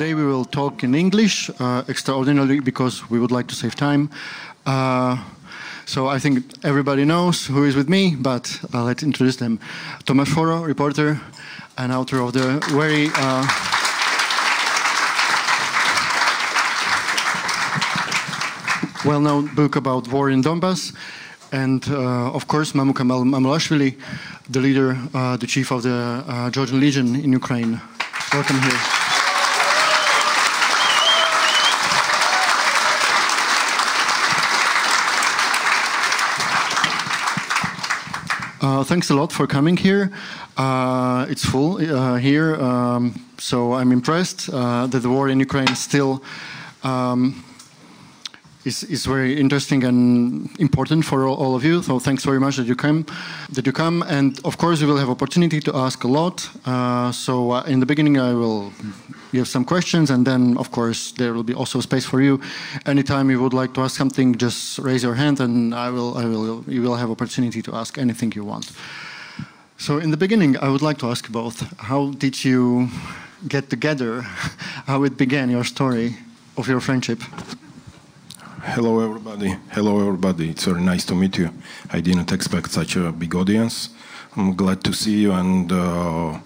today we will talk in English, uh, extraordinarily because we would like to save time. Uh, so I think everybody knows who is with me, but uh, let's introduce them. Tomáš Forró, reporter and author of the very uh, well-known book about war in Donbass, and uh, of course Mamuka Mamulashvili, the leader, uh, the chief of the uh, Georgian Legion in Ukraine. Welcome here. Uh, thanks a lot for coming here. Uh, it's full uh, here, um, so I'm impressed uh, that the war in Ukraine is still um, is, is very interesting and important for all, of you. So thanks very much that you come. That you come, and of course you will have opportunity to ask a lot. Uh, so uh, in the beginning I will give some questions, and then of course there will be also space for you. Anytime you would like to ask something, just raise your hand, and I will. I will. You will have opportunity to ask anything you want. So in the beginning, I would like to ask both: How did you get together? How it began your story of your friendship? Hello, everybody. Hello, everybody. It's very nice to meet you. I didn't expect such a big audience. I'm glad to see you, and uh,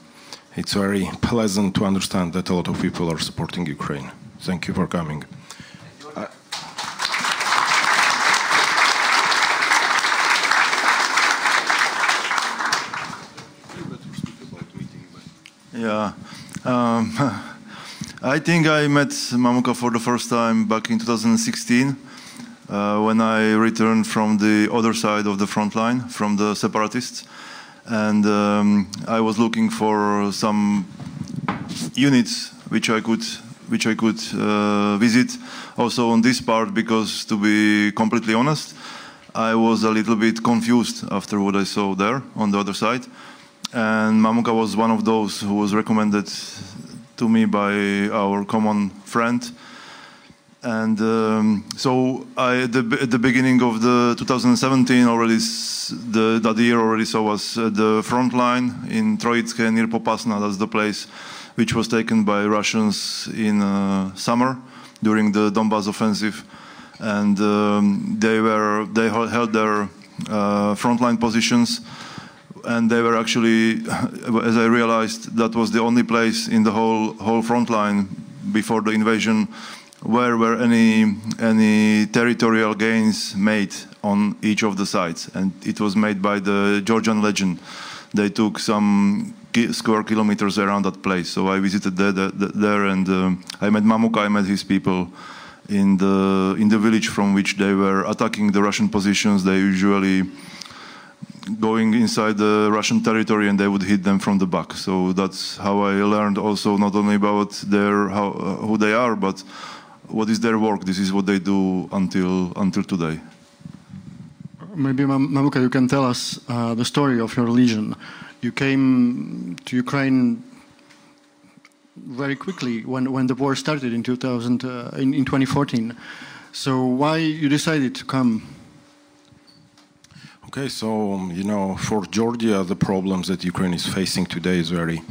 it's very pleasant to understand that a lot of people are supporting Ukraine. Thank you for coming. Yeah. Um, I think I met Mamuka for the first time back in 2016 uh, when I returned from the other side of the front line, from the separatists. And um, I was looking for some units which I could which I could uh, visit also on this part because to be completely honest, I was a little bit confused after what I saw there on the other side. And Mamuka was one of those who was recommended to me by our common friend. And um, so I, at, the, at the beginning of the 2017, already the, that year already saw us at the front line in Troitske near Popasna. That's the place which was taken by Russians in uh, summer during the Donbas offensive. And um, they were they held their uh, frontline positions and they were actually, as I realized, that was the only place in the whole whole front line before the invasion where were any any territorial gains made on each of the sides, and it was made by the Georgian Legion. They took some square kilometers around that place. So I visited there, there, there and uh, I met Mamuka, I met his people in the in the village from which they were attacking the Russian positions. They usually going inside the Russian territory and they would hit them from the back. So that's how I learned also not only about their how, uh, who they are, but what is their work. This is what they do until until today. Maybe Mamuka, you can tell us uh, the story of your legion. You came to Ukraine very quickly when, when the war started in 2000 uh, in, in 2014. So why you decided to come? Okay, so um, you know, for Georgia, the problems that Ukraine is facing today is very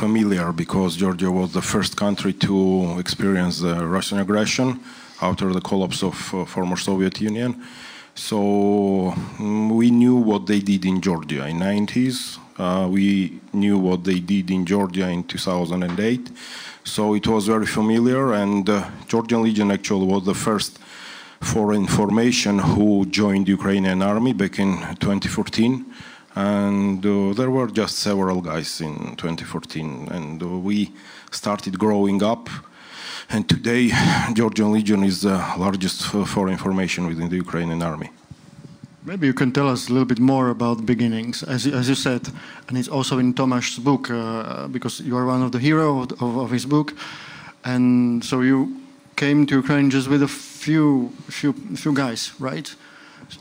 familiar because Georgia was the first country to experience the Russian aggression after the collapse of uh, former Soviet Union. So um, we knew what they did in Georgia in 90s. Uh, we knew what they did in Georgia in 2008. So it was very familiar, and uh, Georgian Legion actually was the first foreign formation who joined the Ukrainian army back in 2014 and uh, there were just several guys in 2014 and uh, we started growing up and today Georgian Legion is the largest foreign formation within the Ukrainian army. Maybe you can tell us a little bit more about beginnings, as, as you said, and it's also in Tomáš's book, uh, because you are one of the heroes of, of, of his book. And so you came to Ukraine just with a few, few, few guys, right?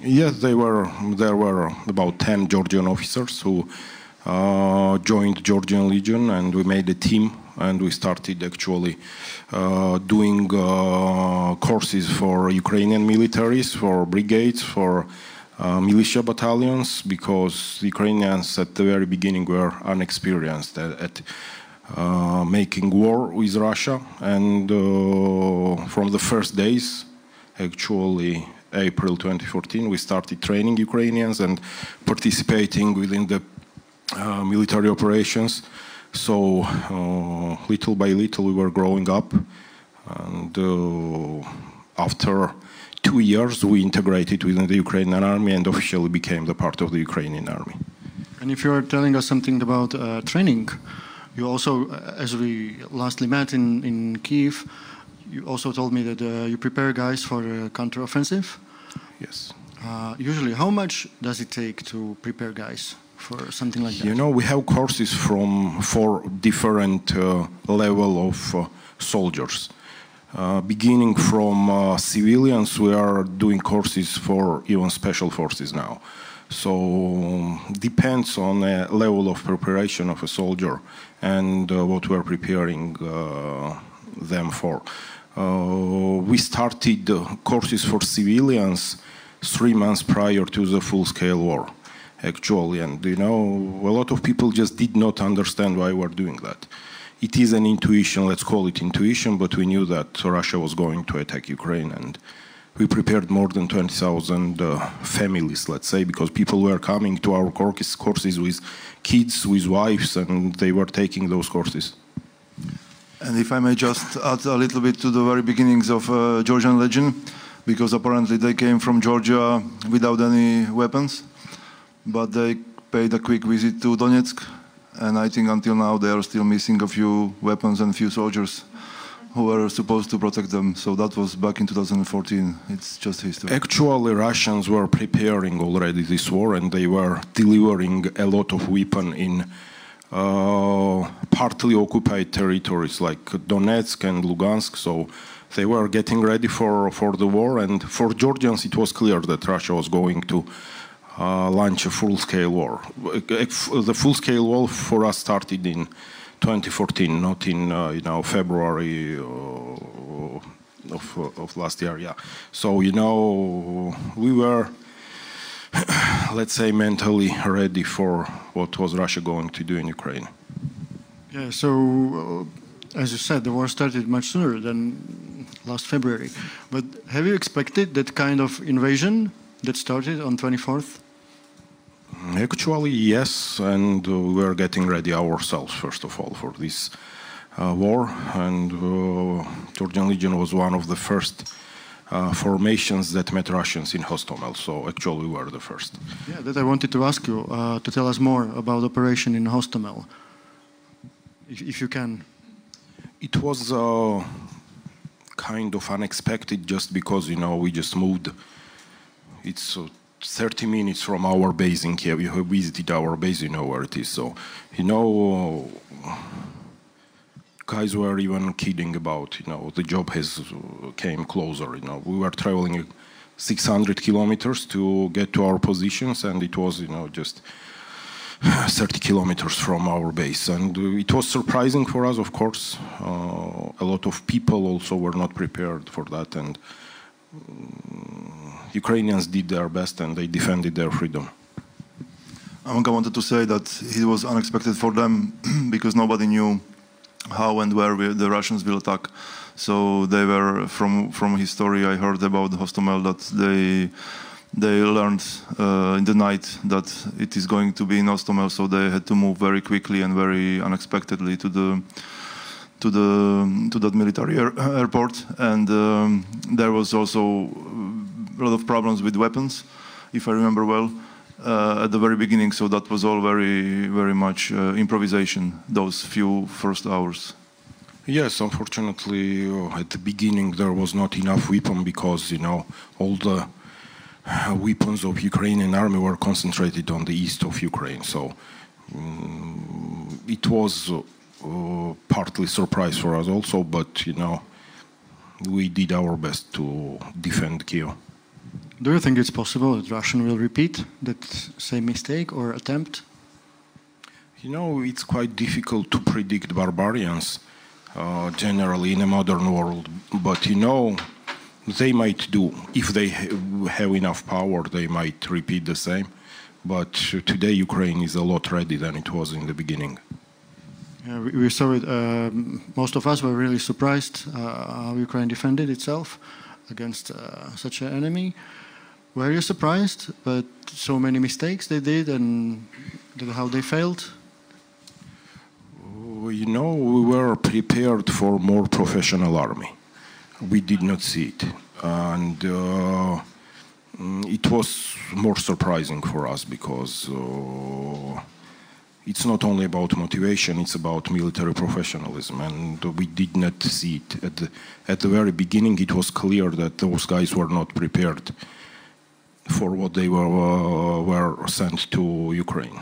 Yes, they were. There were about ten Georgian officers who uh, joined Georgian Legion, and we made a team, and we started actually uh, doing uh, courses for Ukrainian militaries, for brigades, for uh, militia battalions, because Ukrainians at the very beginning were unexperienced at, at uh, making war with Russia. And uh, from the first days, actually April 2014, we started training Ukrainians and participating within the uh, military operations. So uh, little by little, we were growing up, and uh, after two years, we integrated within the Ukrainian army and officially became the part of the Ukrainian army. And if you are telling us something about uh, training, you also, uh, as we lastly met in, in Kiev, you also told me that uh, you prepare guys for a counteroffensive. Yes. Uh, usually, how much does it take to prepare guys for something like that? You know, we have courses from four different uh, level of uh, soldiers. Uh, beginning from uh, civilians, we are doing courses for even special forces now. So um, depends on the level of preparation of a soldier and uh, what we are preparing uh, them for. Uh, we started courses for civilians three months prior to the full-scale war, actually, and you know a lot of people just did not understand why we're doing that. It is an intuition, let's call it intuition, but we knew that Russia was going to attack Ukraine, and we prepared more than 20,000 uh, families, let's say, because people were coming to our courses with kids, with wives, and they were taking those courses. And if I may just add a little bit to the very beginnings of uh, Georgian Legion, because apparently they came from Georgia without any weapons, but they paid a quick visit to Donetsk, and I think until now they are still missing a few weapons and a few soldiers who were supposed to protect them. So that was back in 2014. It's just history. Actually, Russians were preparing already this war, and they were delivering a lot of weapon in partly occupied territories like Donetsk and Lugansk. So they were getting ready for, for the war. And for Georgians, it was clear that Russia was going to uh, launch a full scale war. The full scale war for us started in 2014, not in uh, you know February uh, of, of last year. Yeah. So you know we were let's say, mentally ready for what was Russia going to do in Ukraine. Yeah, so uh, as you said, the war started much sooner than last February. But have you expected that kind of invasion that started on 24th? Actually, yes, and uh, we were getting ready ourselves, first of all, for this uh, war. And uh, Georgian Legion was one of the first formations that met Russians in Hostomel. So actually, we were the first. Yeah, that I wanted to ask you uh, to tell us more about operation in Hostomel, if, if you can. It was uh, kind of unexpected, just because you know we just moved. It's. 30 minutes from our base in Kiev. You have visited our base, you know where it is. So, you know, guys were even kidding about, you know, the job has uh, came closer. You know, we were traveling 600 kilometers to get to our positions, and it was, you know, just 30 kilometers from our base. And it was surprising for us, of course. Uh, a lot of people also were not prepared for that, and um, Ukrainians did their best and they defended their freedom. Mamuka wanted to say that it was unexpected for them because nobody knew how and where we, the Russians will attack. So they were from from history. I heard about Hostomel that they they learned uh, in the night that it is going to be in Hostomel, so they had to move very quickly and very unexpectedly to the to the to that military air, airport. And um, there was also a lot of problems with weapons, if I remember well uh, at the very beginning. So that was all very, very much uh, improvisation. Those few first hours. Yes, unfortunately, uh, at the beginning there was not enough weapon because you know all the uh, weapons of Ukrainian army were concentrated on the east of Ukraine. So um, it was uh, partly surprise for us also, but you know we did our best to defend Kiev. Do you think it's possible that Russian will repeat that same mistake or attempt? You know, it's quite difficult to predict barbarians uh, generally in a modern world, but you know, they might do. If they have enough power, they might repeat the same. But today, Ukraine is a lot ready than it was in the beginning. Yeah, we, we saw it. Um, most of us were really surprised uh, how Ukraine defended itself against uh, such an enemy. Were you surprised but so many mistakes they did and how they failed? You know, we were prepared for more professional army. We did not see it, and uh, it was more surprising for us because. Uh, it's not only about motivation, it's about military professionalism. And we did not see it. At the, at the very beginning, it was clear that those guys were not prepared for what they were, uh, were sent to Ukraine.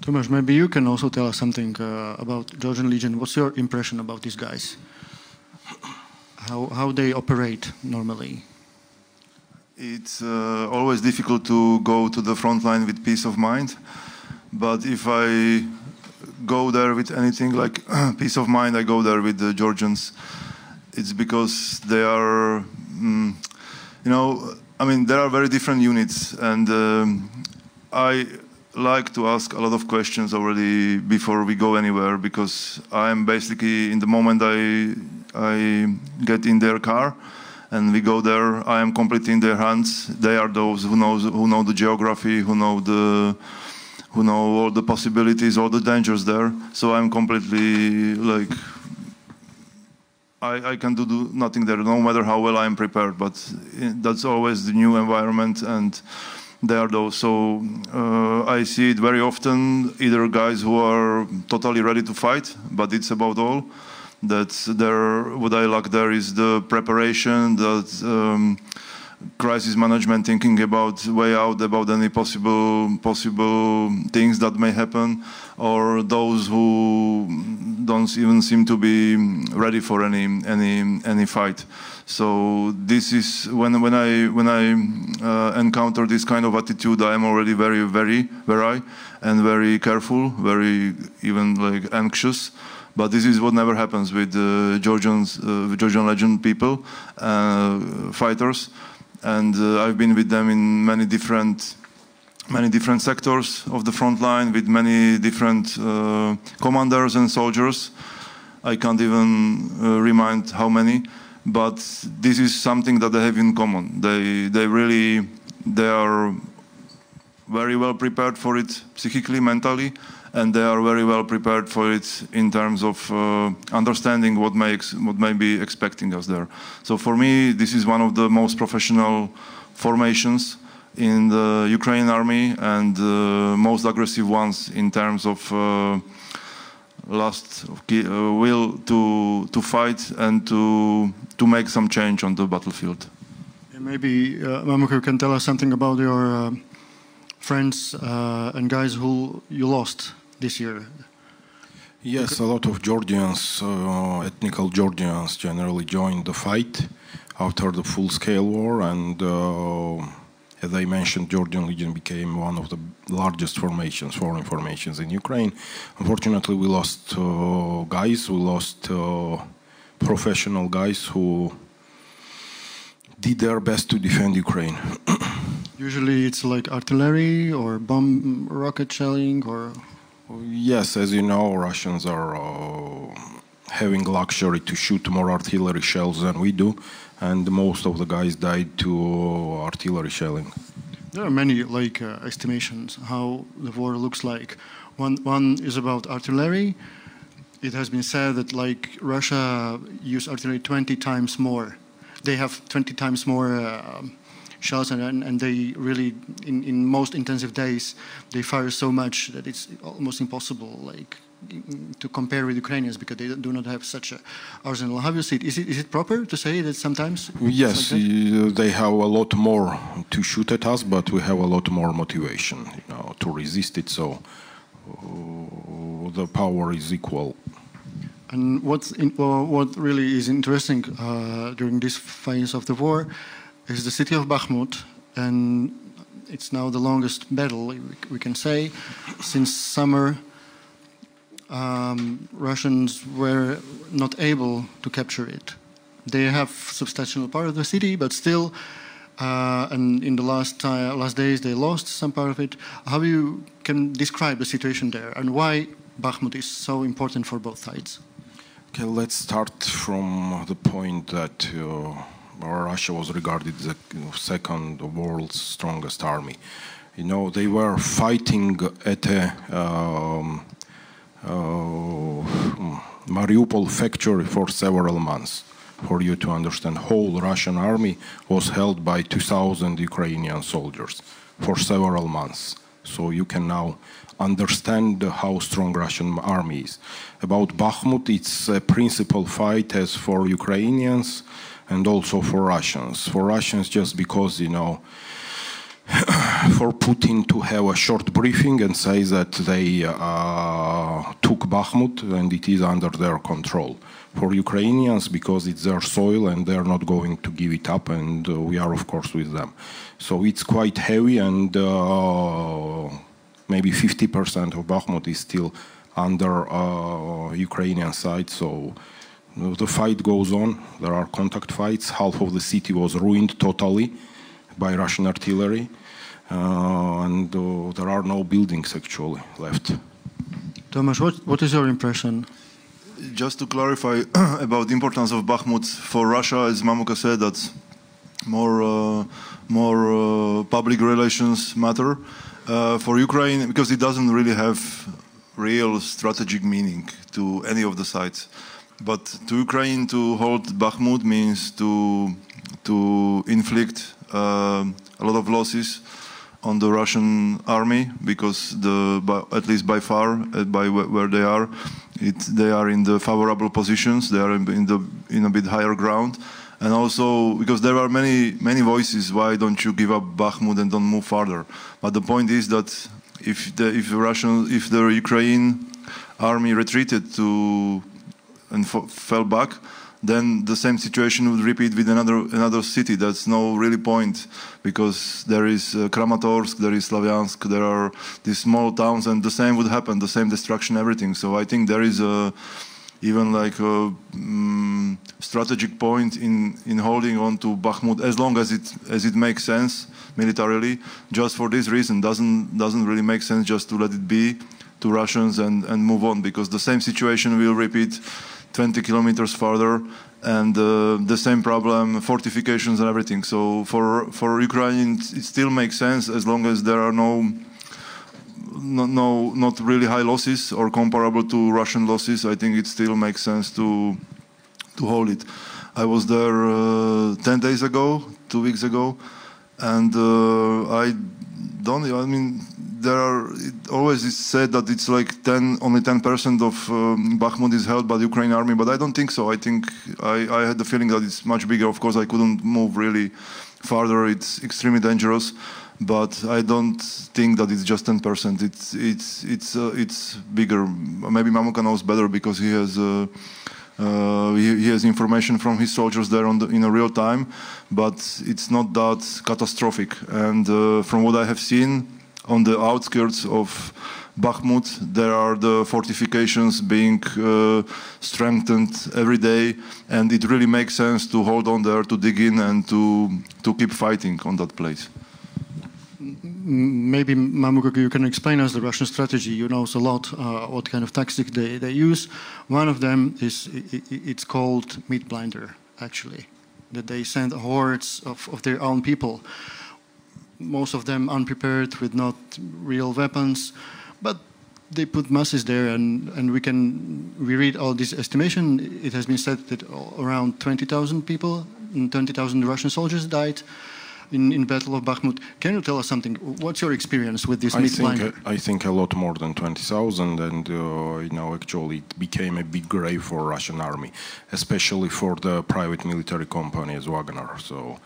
Tomáš, maybe you can also tell us something uh, about Georgian Legion. What's your impression about these guys? How, how they operate normally? It's uh, always difficult to go to the front line with peace of mind. But if I go there with anything like peace of mind, I go there with the Georgians. It's because they are, mm, you know, I mean, there are very different units, and um, I like to ask a lot of questions already before we go anywhere because I'm basically in the moment I I get in their car and we go there. I am completely in their hands. They are those who knows who know the geography, who know the who know all the possibilities, all the dangers there. So I'm completely like I, I can do, do nothing there, no matter how well I'm prepared. But that's always the new environment, and they are those. So uh, I see it very often. Either guys who are totally ready to fight, but it's about all. That there, what I like there is the preparation, that. Um, crisis management, thinking about way out about any possible possible things that may happen, or those who don't even seem to be ready for any any any fight. So this is when when I when I uh, encounter this kind of attitude, I am already very very very and very careful, very even like anxious. But this is what never happens with uh, Georgians, uh, Georgian Legion people, uh, fighters and uh, I've been with them in many different many different sectors of the front line with many different uh, commanders and soldiers. I can't even uh, remind how many, but this is something that they have in common. They they really they are very well prepared for it psychically, mentally, and they are very well prepared for it in terms of uh, understanding what may what may be expecting us there. So for me, this is one of the most professional formations in the Ukrainian army and the most aggressive ones in terms of uh, last uh, will to to fight and to to make some change on the battlefield. maybe uh, Mamuka can tell us something about your uh, friends uh, and guys who you lost this year? Yes, a lot of Georgians, uh, ethnical Georgians, generally joined the fight after the full-scale war, and uh, as I mentioned, Georgian Legion became one of the largest formations, foreign formations in Ukraine. Unfortunately, we lost uh, guys, we lost uh, professional guys who did their best to defend Ukraine. Usually, it's like artillery or bomb rocket shelling or Yes, as you know, Russians are uh, having luxury to shoot more artillery shells than we do, and most of the guys died to artillery shelling. There are many like uh, estimations how the war looks like. One one is about artillery. It has been said that like Russia use artillery 20 times more. They have 20 times more. Uh, shells, and, and they really, in, in most intensive days, they fire so much that it's almost impossible, like to compare with Ukrainians because they do not have such an arsenal. How do you see it? Is it, is it proper to say that sometimes? Yes, like they have a lot more to shoot at us, but we have a lot more motivation, you know, to resist it. So uh, the power is equal. And what's in, uh, what really is interesting uh, during this phase of the war is the city of Bakhmut, and it's now the longest battle, we can say. Since summer, um, Russians were not able to capture it. They have substantial part of the city, but still, uh, and in the last uh, last days they lost some part of it. How you can describe the situation there, and why Bakhmut is so important for both sides? Okay, let's start from the point that uh, Russia was regarded the second world's strongest army. You know, they were fighting at a um, Oh, hmm. Mariupol factory for several months. For you to understand, whole Russian army was held by 2,000 Ukrainian soldiers for several months. So you can now understand how strong Russian army is. About Bakhmut, it's a principal fight as for Ukrainians and also for Russians. For Russians, just because you know, for Putin to have a short briefing and say that they uh, took Bakhmut and it is under their control. For Ukrainians, because it's their soil and they're not going to give it up, and uh, we are, of course, with them. So it's quite heavy, and uh, maybe 50% of Bakhmut is still under uh, Ukrainian side. So the fight goes on. There are contact fights. Half of the city was ruined totally by Russian artillery, and uh, there are no buildings actually left. Thomas, what, what is your impression? Just to clarify about the importance of Bakhmut for Russia, as Mamuka said, that more uh, more uh, public relations matter. Uh, for Ukraine, because it doesn't really have real strategic meaning to any of the sides. But to Ukraine to hold Bakhmut means to to inflict uh, a lot of losses on the Russian army because the at least by far uh, by where they are, it, they are in the favorable positions. They are in the in a bit higher ground, and also because there are many many voices. Why don't you give up Bakhmut and don't move farther? But the point is that if the if Russian if the Ukraine army retreated to and fell back, then the same situation would repeat with another another city. That's no really point because there is uh, Kramatorsk, there is Slavyansk, there are these small towns, and the same would happen, the same destruction, everything. So I think there is a even like a um, strategic point in in holding on to Bakhmut as long as it as it makes sense militarily. Just for this reason, doesn't doesn't really make sense just to let it be to Russians and and move on because the same situation will repeat 20 kilometers farther and uh, the same problem, fortifications and everything. So for for Ukraine, it still makes sense as long as there are no, no, no not really high losses or comparable to Russian losses. I think it still makes sense to to hold it. I was there uh, 10 days ago, two weeks ago, and uh, I don't. I mean, there are it always is said that it's like 10 only 10 percent of um, Bakhmut is held by the Ukrainian army, but I don't think so. I think I, I had the feeling that it's much bigger. Of course, I couldn't move really farther. It's extremely dangerous, but I don't think that it's just 10 percent. It's it's it's uh, it's bigger. Maybe Mamuka knows better because he has. Uh, uh, he, he, has information from his soldiers there the, in a real time, but it's not that catastrophic. And uh, from what I have seen, on the outskirts of Bakhmut, there are the fortifications being uh, strengthened every day, and it really makes sense to hold on there, to dig in, and to to keep fighting on that place. Maybe Mamuka, you can explain us the Russian strategy. You know a lot uh, what kind of tactic they, they use. One of them is it's called meat grinder, actually, that they send hordes of, of their own people most of them unprepared with not real weapons, but they put masses there, and, and we can we read all this estimation. It has been said that around 20,000 people, 20,000 Russian soldiers died in in Battle of Bakhmut. Can you tell us something? What's your experience with this I think, I think a lot more than 20,000, and uh, you know actually it became a big grave for Russian army, especially for the private military company as Wagner. So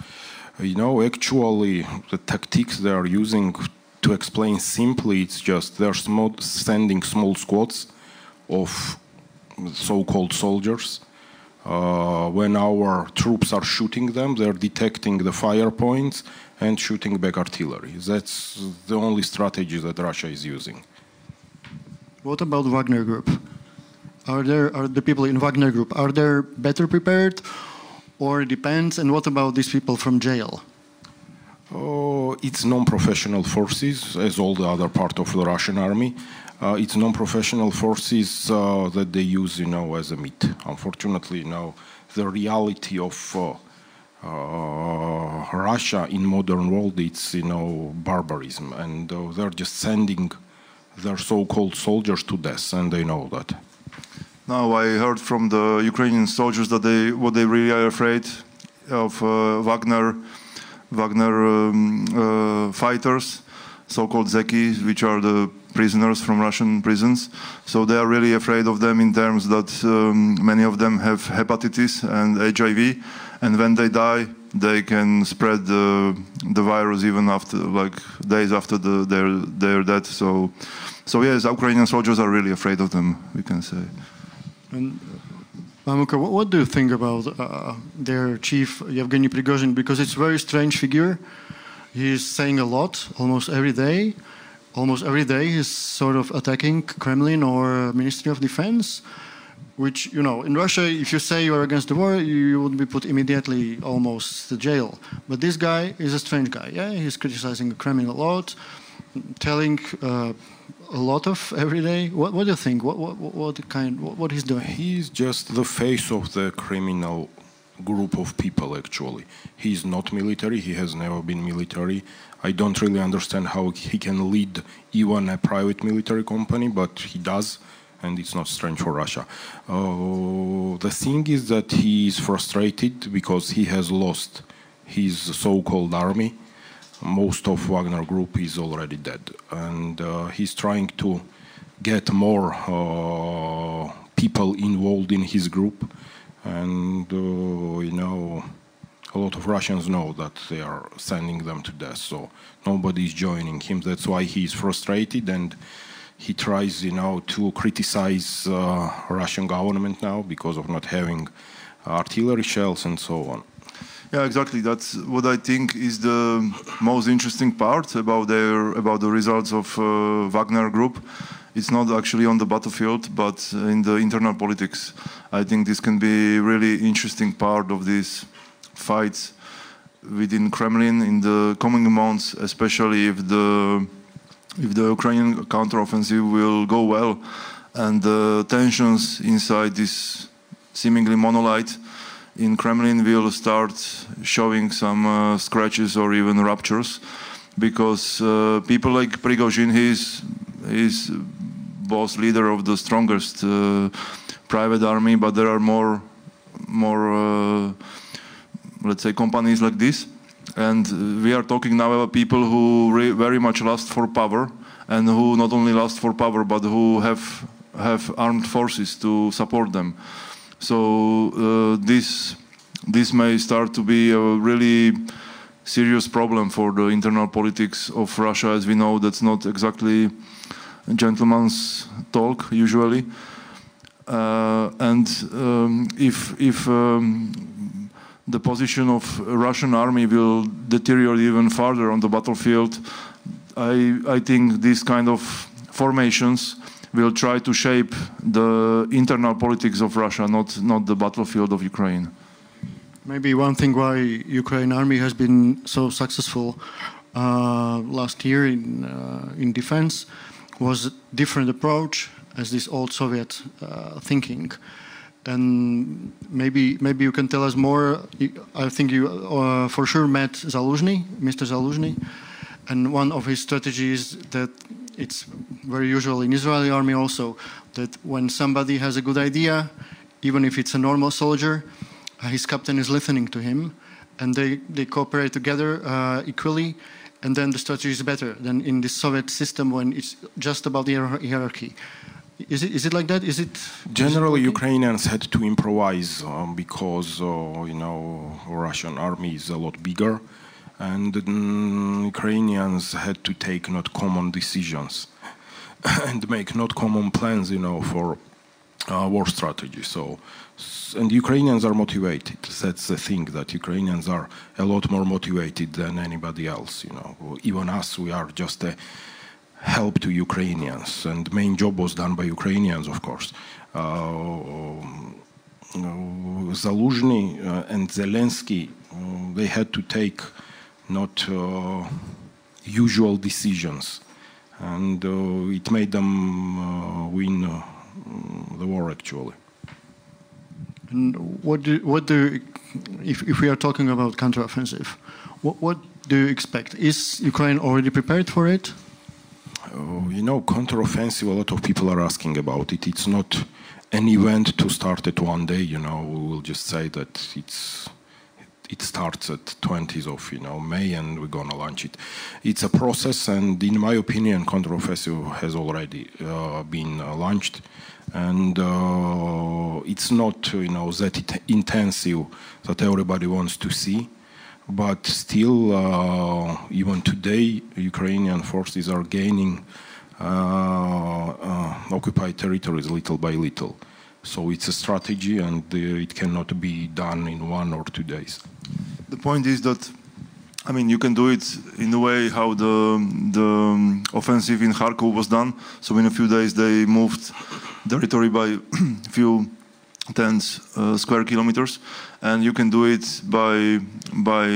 you know, actually, the tactics they are using to explain simply, it's just they're small, sending small squads of so-called soldiers. Uh, when our troops are shooting them, they're detecting the fire points and shooting back artillery. That's the only strategy that Russia is using. What about Wagner Group? Are there are the people in Wagner Group are they better prepared, or it depends? And what about these people from jail? Oh, it's non-professional forces, as all the other part of the Russian army. Uh, it's non-professional forces uh, that they use, you know, as a meat. Unfortunately, you know, the reality of uh, uh, Russia in modern world, it's, you know, barbarism. And uh, they're just sending their so-called soldiers to death, and they know that. Now I heard from the Ukrainian soldiers that they what they really are afraid of uh, Wagner, Wagner um, fighters, so-called Zekis, which are the prisoners from Russian prisons. So they are really afraid of them in terms that um, many of them have hepatitis and HIV, and when they die, they can spread the, the virus even after, like days after the, their their death. So, so yes, Ukrainian soldiers are really afraid of them. We can say. And Mamuka, what, what do you think about uh, their chief Yevgeny Prigozhin? Because it's a very strange figure. He's saying a lot almost every day. Almost every day, he's sort of attacking Kremlin or Ministry of Defense. Which you know, in Russia, if you say you are against the war, you would be put immediately almost to jail. But this guy is a strange guy. Yeah, he's criticizing Kremlin a lot, telling. Uh, a lot of every day. What, what do you think? What, what, what kind? What, what he's doing? He's just the face of the criminal group of people. Actually, he's not military. He has never been military. I don't really understand how he can lead even a private military company, but he does, and it's not strange for Russia. Uh, the thing is that he is frustrated because he has lost his so-called army most of Wagner Group is already dead, and uh, he's trying to get more uh, people involved in his group, and uh, you know, a lot of Russians know that they are sending them to death, so nobody is joining him. That's why he's frustrated and. He tries, you know, to criticize uh, Russian government now because of not having artillery shells and so on. Yeah, exactly. That's what I think is the most interesting part about their about the results of uh, Wagner Group. It's not actually on the battlefield, but in the internal politics. I think this can be really interesting part of these fights within Kremlin in the coming months, especially if the if the Ukrainian counteroffensive will go well, and the tensions inside this seemingly monolith in Kremlin will start showing some uh, scratches or even ruptures because uh, people like Prigozhin, he's, he's boss leader of the strongest uh, private army, but there are more, more uh, let's say, companies like this. And we are talking now about people who very much lust for power and who not only lust for power, but who have, have armed forces to support them. So uh, this this may start to be a really serious problem for the internal politics of Russia. As we know, that's not exactly gentleman's talk usually. Uh, and um, if if um, the position of Russian army will deteriorate even further on the battlefield, I I think these kind of formations will try to shape the internal politics of Russia, not not the battlefield of Ukraine. Maybe one thing why Ukraine army has been so successful uh, last year in uh, in defense was a different approach as this old Soviet uh, thinking. And maybe maybe you can tell us more. I think you uh, for sure met Zaluzhny, Mr. Zaluzhny, and one of his strategies that it's very usual in Israeli army also that when somebody has a good idea, even if it's a normal soldier, his captain is listening to him, and they, they cooperate together uh, equally, and then the strategy is better than in the Soviet system when it's just about the hierarchy. Is it, is it like that? Is it generally Ukrainians had to improvise um, because uh, you know Russian army is a lot bigger, and um, Ukrainians had to take not common decisions and make not common plans, you know, for uh, war strategy. So, and Ukrainians are motivated. That's the thing that Ukrainians are a lot more motivated than anybody else. You know, even us, we are just a help to Ukrainians, and main job was done by Ukrainians, of course. Uh, Zaluzhny uh, and Zelensky, uh, they had to take not uh, usual decisions and uh, it made them uh, win the war actually. And what do what do if if we are talking about counteroffensive, what what do you expect? Is Ukraine already prepared for it? Uh, you know, counteroffensive. A lot of people are asking about it. It's not an event to start at one day. You know, we will just say that it's it starts at 20th of you know May and we're gonna launch it. It's a process, and in my opinion, counteroffensive has already uh, been uh, launched, and uh, it's not you know that intensive that everybody wants to see. But still, uh, even today, Ukrainian forces are gaining uh, uh, occupied territories little by little. So it's a strategy, and it cannot be done in one or two days. The point is that, I mean, you can do it in the way how the the offensive in Kharkov was done. So in a few days they moved territory by few tens uh, square kilometers, and you can do it by by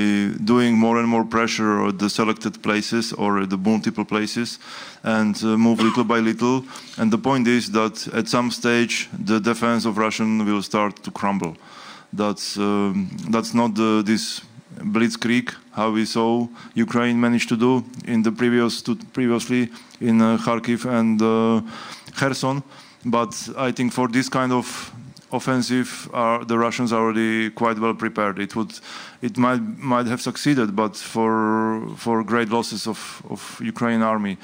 doing more and more pressure at the selected places or the multiple places, and uh, move little by little. And the point is that at some stage the defense of Russian will start to crumble. That's um, that's not the, this blitzkrieg how we saw Ukraine managed to do in the previous to, previously in uh, Kharkiv and uh, Kherson. But I think for this kind of offensive, the Russians are already quite well prepared. It would, it might might have succeeded, but for for great losses of of Ukraine army,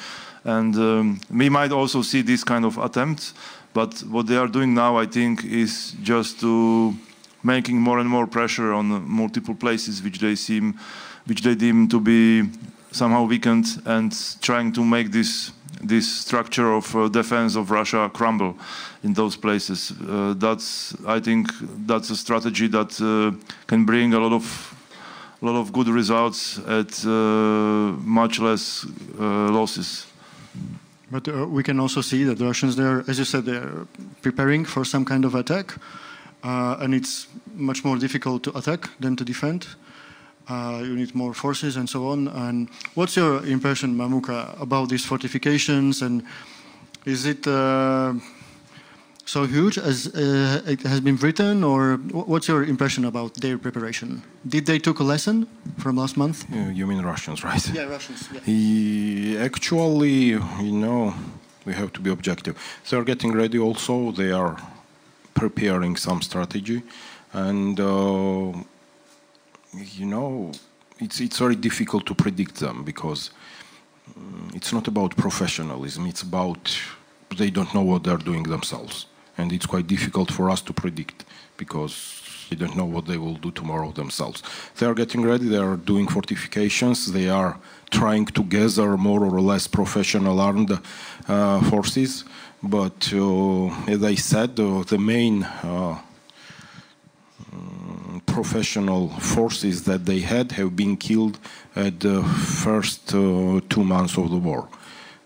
and um, we might also see this kind of attempts. But what they are doing now, I think, is just to making more and more pressure on multiple places which they seem, which they deem to be somehow weakened, and trying to make this this structure of uh, defense of Russia crumble in those places. Uh, that's, I think, that's a strategy that uh, can bring a lot of a lot of good results at uh, much less uh, losses. But we can also see that the Russians, there, as you said, they're preparing for some kind of attack, and it's much more difficult to attack than to defend. Uh, you need more forces and so on. And what's your impression, Mamuka, about these fortifications? And is it uh, so huge as uh, it has been written, or what's your impression about their preparation? Did they took a lesson from last month? You mean Russians, right? Yeah, Russians. Yeah. Actually, you know, we have to be objective. They are getting ready. Also, they are preparing some strategy, and uh, you know, it's it's very difficult to predict them because um, it's not about professionalism. It's about they don't know what they're doing themselves, and it's quite difficult for us to predict because they don't know what they will do tomorrow themselves. They are getting ready. They are doing fortifications. They are trying to gather more or less professional armed uh, forces. But uh, as I said, uh, the main uh, professional forces that they had have been killed at the first uh, two months of the war.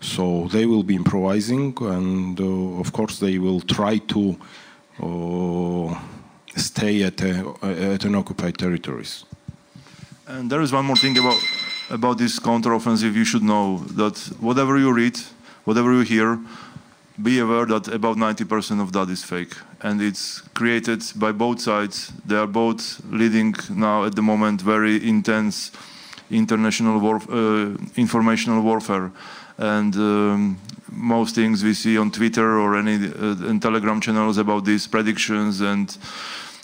So they will be improvising, and uh, of course they will try to uh, stay at, at an occupied territories. And there is one more thing about about this counteroffensive. You should know that whatever you read, whatever you hear, be aware that about 90% of that is fake. And it's created by both sides. They are both leading now at the moment very intense international uh, informational warfare. And um, most things we see on twitter or any uh, telegram channels about these predictions and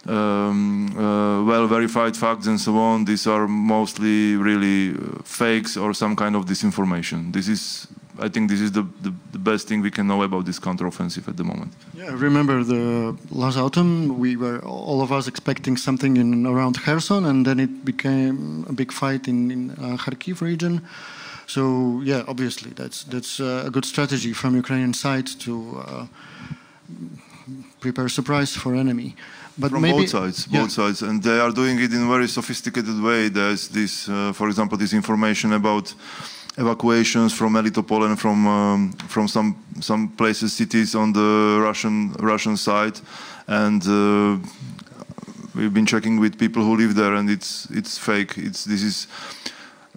um, uh, well verified facts and so on these are mostly really uh, fakes or some kind of disinformation. This is I think this is the, the, the, best thing we can know about this counteroffensive at the moment. Yeah, I remember the last autumn we were all of us expecting something in around Kherson, and then it became a big fight in, in uh, Kharkiv region. So yeah, obviously that's that's uh, a good strategy from Ukrainian side to uh, prepare surprise for enemy. But from maybe, both sides, both yeah. sides, and they are doing it in a very sophisticated way. There's this, uh, for example, this information about evacuations from Melitopol and from um, from some some places, cities on the Russian Russian side, and uh, we've been checking with people who live there, and it's it's fake. It's this is.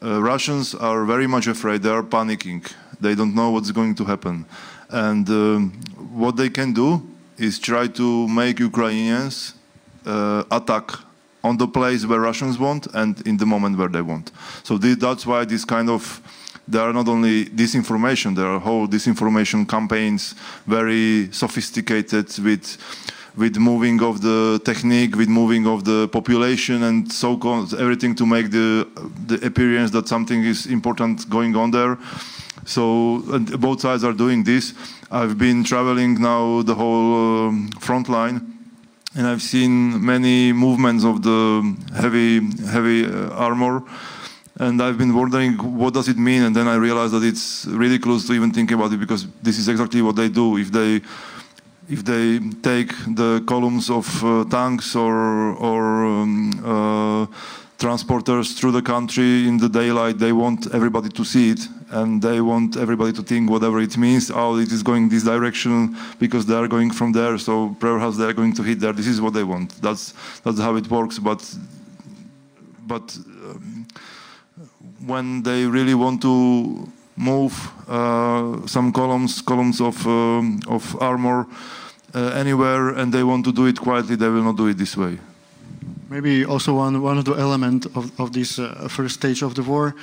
Uh, Russians are very much afraid. They are panicking, They don't know what's going to happen. And um, what they can do is try to make Ukrainians uh, attack on the place where Russians want and in the moment where they want. So th- that's why this kind of there are not only disinformation, there are whole disinformation campaigns, very sophisticated with with moving of the technique, with moving of the population, and so on, everything to make the the appearance that something is important going on there. So both sides are doing this. I've been traveling now the whole um, front line, and I've seen many movements of the heavy heavy uh, armor and I've been wondering what does it mean, and then I realized that it's ridiculous to even think about it because this is exactly what they do. If they if they take the columns of uh, tanks or or um, uh, transporters through the country in the daylight, they want everybody to see it, and they want everybody to think whatever it means. Oh, it is going this direction because they are going from there, so perhaps they are going to hit there. This is what they want. That's that's how it works. But but. Um, when they really want to move uh, some columns, columns of, um, of armor uh, anywhere, and they want to do it quietly, they will not do it this way. Maybe also one, one of the elements of, of this uh, first stage of the war,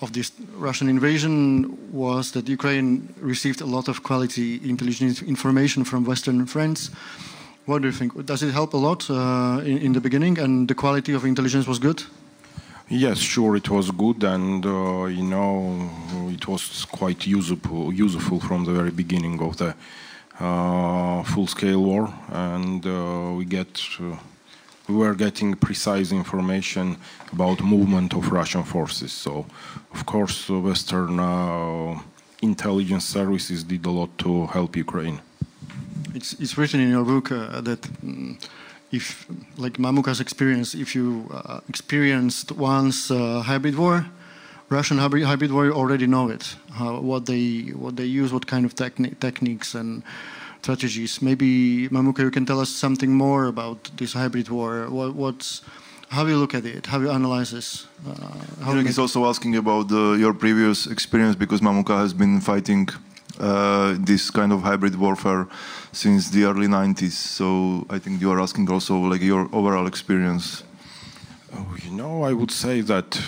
of this Russian invasion, was that Ukraine received a lot of quality intelligence information from Western friends. What do you think? Does it help a lot uh, in, in the beginning, and the quality of intelligence was good? Yes, sure, it was good, and uh, you know, it was quite useful, useful from the very beginning of the uh, full-scale war, and uh, we get, uh, we were getting precise information about movement of Russian forces. So, of course, Western uh, intelligence services did a lot to help Ukraine. It's, it's written in your book uh, that. Mm, if, like Mamuka's experience, if you uh, experienced once uh, hybrid war, Russian hybrid, hybrid war, you already know it. How, what they what they use, what kind of techni techniques and strategies. Maybe Mamuka, you can tell us something more about this hybrid war. What, what's how you look at it, how you analyze this. Uh, how he's also asking about uh, your previous experience because Mamuka has been fighting uh, this kind of hybrid warfare since the early 90s. So I think you are asking also like your overall experience. Oh, you know, I would say that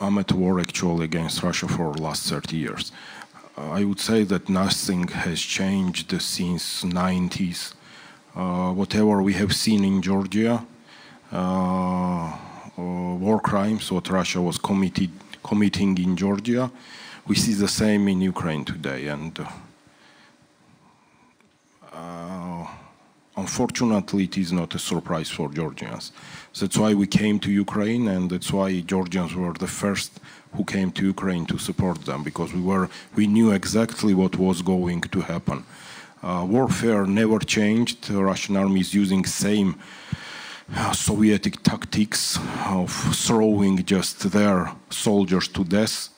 I'm at war actually against Russia for the last 30 years. I would say that nothing has changed since 90s. Uh, whatever we have seen in Georgia, uh, uh, war crimes, what Russia was committed, committing in Georgia, we see the same in Ukraine today. And uh, unfortunately, it is not a surprise for Georgians. That's why we came to Ukraine, and that's why Georgians were the first who came to Ukraine to support them because we were we knew exactly what was going to happen. Uh, warfare never changed. The Russian army is using same uh, Soviet tactics of throwing just their soldiers to death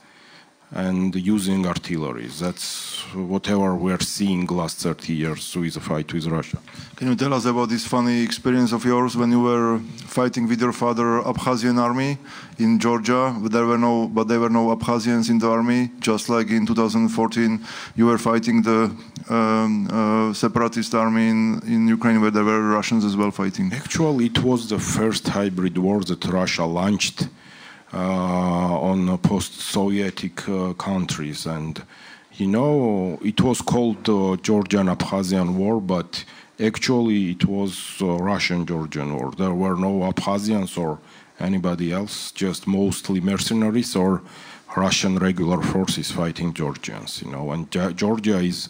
and using artillery. That's whatever we're seeing last 30 years with the fight with Russia. Can you tell us about this funny experience of yours when you were fighting with your father Abkhazian army in Georgia? But there were no, but there were no Abkhazians in the army. Just like in 2014, you were fighting the um, uh, separatist army in, in Ukraine, where there were Russians as well fighting. Actually, it was the first hybrid war that Russia launched Uh, on post-Sovietic uh, countries. And, you know, it was called uh, the Georgian-Abkhazian War, but actually it was uh, Russian-Georgian War. There were no Abkhazians or anybody else, just mostly mercenaries or Russian regular forces fighting Georgians, you know. And Georgia is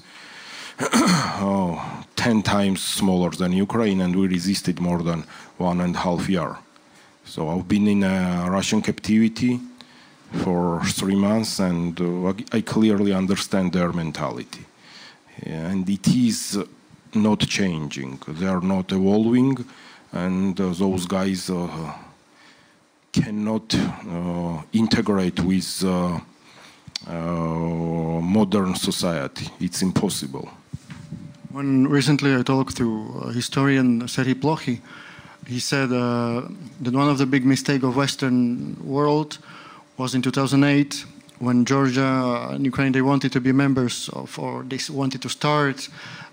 oh, 10 times smaller than Ukraine, and we resisted more than one and a half year. So I've been in a Russian captivity for three months, and uh, I clearly understand their mentality. And it is not changing. They are not evolving, and uh, those guys uh, cannot uh, integrate with uh, uh, modern society. It's impossible. When recently I talked to historian Serhii Plokhy, he said uh, that one of the big mistakes of Western world was in 2008 when Georgia and Ukraine they wanted to be members of, or they wanted to start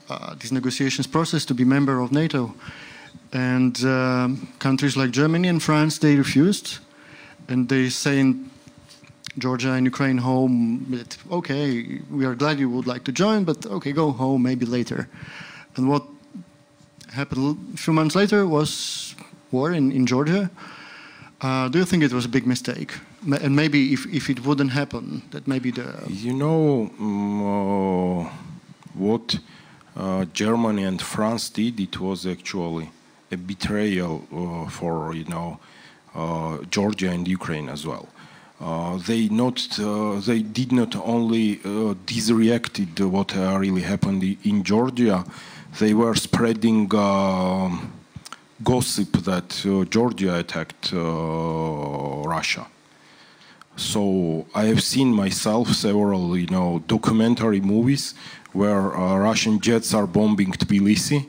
uh, this negotiations process to be member of NATO, and um, countries like Germany and France they refused, and they saying Georgia and Ukraine home that okay we are glad you would like to join, but okay go home maybe later, and what happened a few months later was war in, in Georgia. Uh, do you think it was a big mistake? And maybe if, if it wouldn't happen, that maybe the. You know um, uh, what uh, Germany and France did? It was actually a betrayal uh, for you know uh, Georgia and Ukraine as well. Uh, they not they did not only disreacted what really happened in Georgia, they were spreading um, gossip that uh, Georgia attacked uh, Russia. So I have seen myself several, you know, documentary movies where uh, Russian jets are bombing Tbilisi.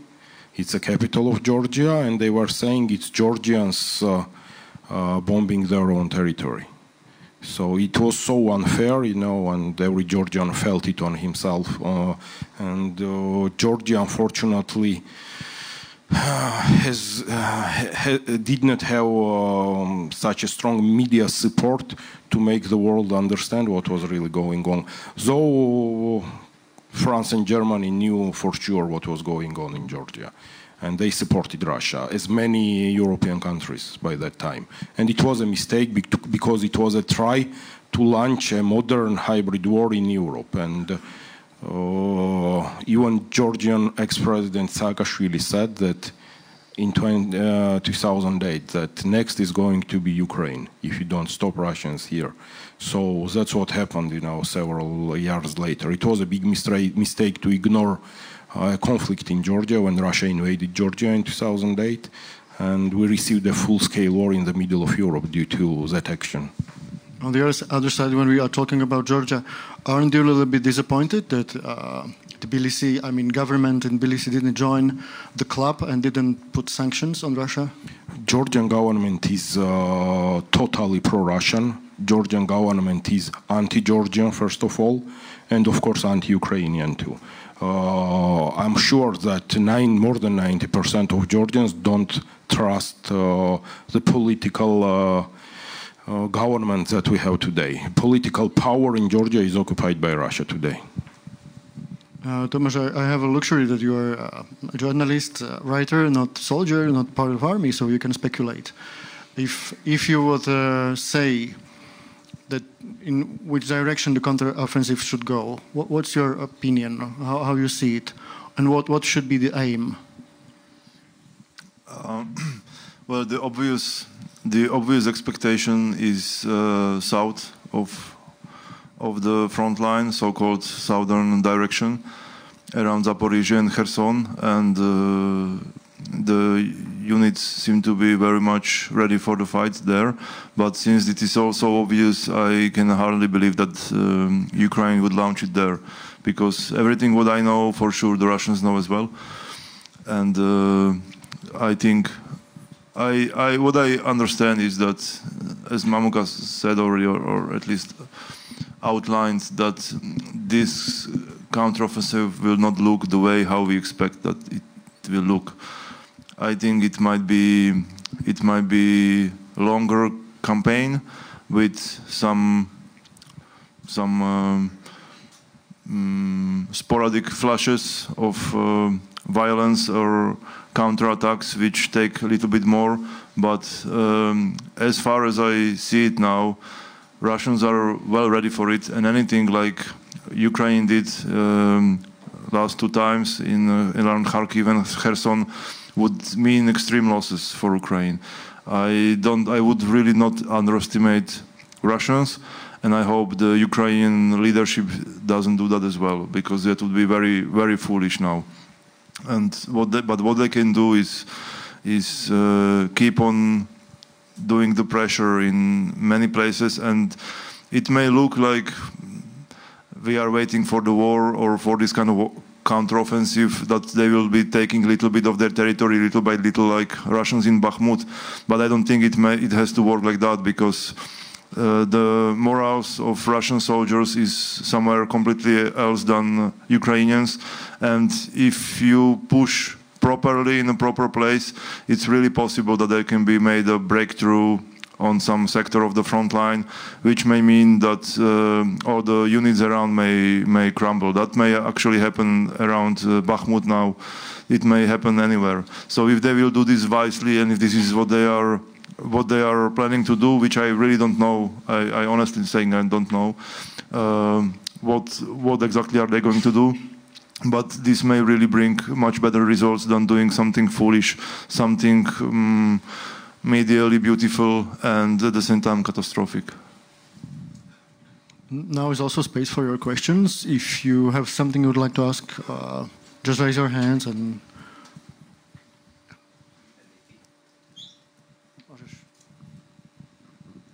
It's the capital of Georgia, and they were saying it's Georgians uh, uh, bombing their own territory. So it was so unfair, you know, and every Georgian felt it on himself. Uh, and Georgia, unfortunately, has uh, ha did not have um, such a strong media support to make the world understand what was really going on. Though France and Germany knew for sure what was going on in Georgia, and they supported Russia, as many European countries by that time. And it was a mistake because it was a try to launch a modern hybrid war in Europe. And uh, even Georgian ex-president Saakashvili said that in 20, uh, 2008 that next is going to be Ukraine if you don't stop Russians here. So that's what happened, you know, several years later. It was a big mistake to ignore conflict in Georgia when Russia invaded Georgia in 2008, and we received a full-scale war in the middle of Europe due to that action. On the other side, when we are talking about Georgia, aren't you a little bit disappointed that uh, Tbilisi, I mean, government in Tbilisi didn't join the club and didn't put sanctions on Russia? Georgian government is uh, totally pro-Russian. Georgian government is anti-Georgian, first of all, and of course anti-Ukrainian too. Uh, I'm sure that nine, more than 90% of Georgians don't trust uh, the political uh, government that we have today. Political power in Georgia is occupied by Russia today. Uh, Tomáš, I, I, have a luxury that you are a journalist, uh, writer, not soldier, not part of army, so you can speculate. If if you would uh, say that in which direction the counteroffensive should go, what, what's your opinion? How, how you see it, and what what should be the aim? Um, well, the obvious the obvious expectation is uh, south of of the front line, so-called southern direction, around Zaporizhia and Kherson, and uh, the units seem to be very much ready for the fight there. But since it is also obvious, I can hardly believe that um, Ukraine would launch it there, because everything what I know for sure the Russians know as well, and uh, I think I, I, what I understand is that, as Mamuka said already, or, or at least outlined, that this counteroffensive will not look the way how we expect that it will look. I think it might be it might be longer campaign with some some um, sporadic flashes of uh, violence or counterattacks which take a little bit more. But um, as far as I see it now, Russians are well ready for it, and anything like Ukraine did um, last two times in, uh, around Kharkiv and Kherson would mean extreme losses for Ukraine. I don't. I would really not underestimate Russians, and I hope the Ukrainian leadership doesn't do that as well, because that would be very, very foolish now. And what they, but what they can do is is uh, keep on doing the pressure in many places, and it may look like we are waiting for the war or for this kind of counteroffensive that they will be taking a little bit of their territory little by little like Russians in Bakhmut but I don't think it may it has to work like that because uh, the morals of Russian soldiers is somewhere completely else than Ukrainians. And if you push properly in a proper place, it's really possible that there can be made a breakthrough on some sector of the front line, which may mean that uh, all the units around may may crumble. That may actually happen around uh, Bakhmut now. It may happen anywhere. So if they will do this wisely, and if this is what they are what they are planning to do, which I really don't know, I, I honestly saying I don't know uh, what what exactly are they going to do but this may really bring much better results than doing something foolish, something um, medially beautiful and at the same time catastrophic. Now is also space for your questions. If you have something you would like to ask, uh, just raise your hands and.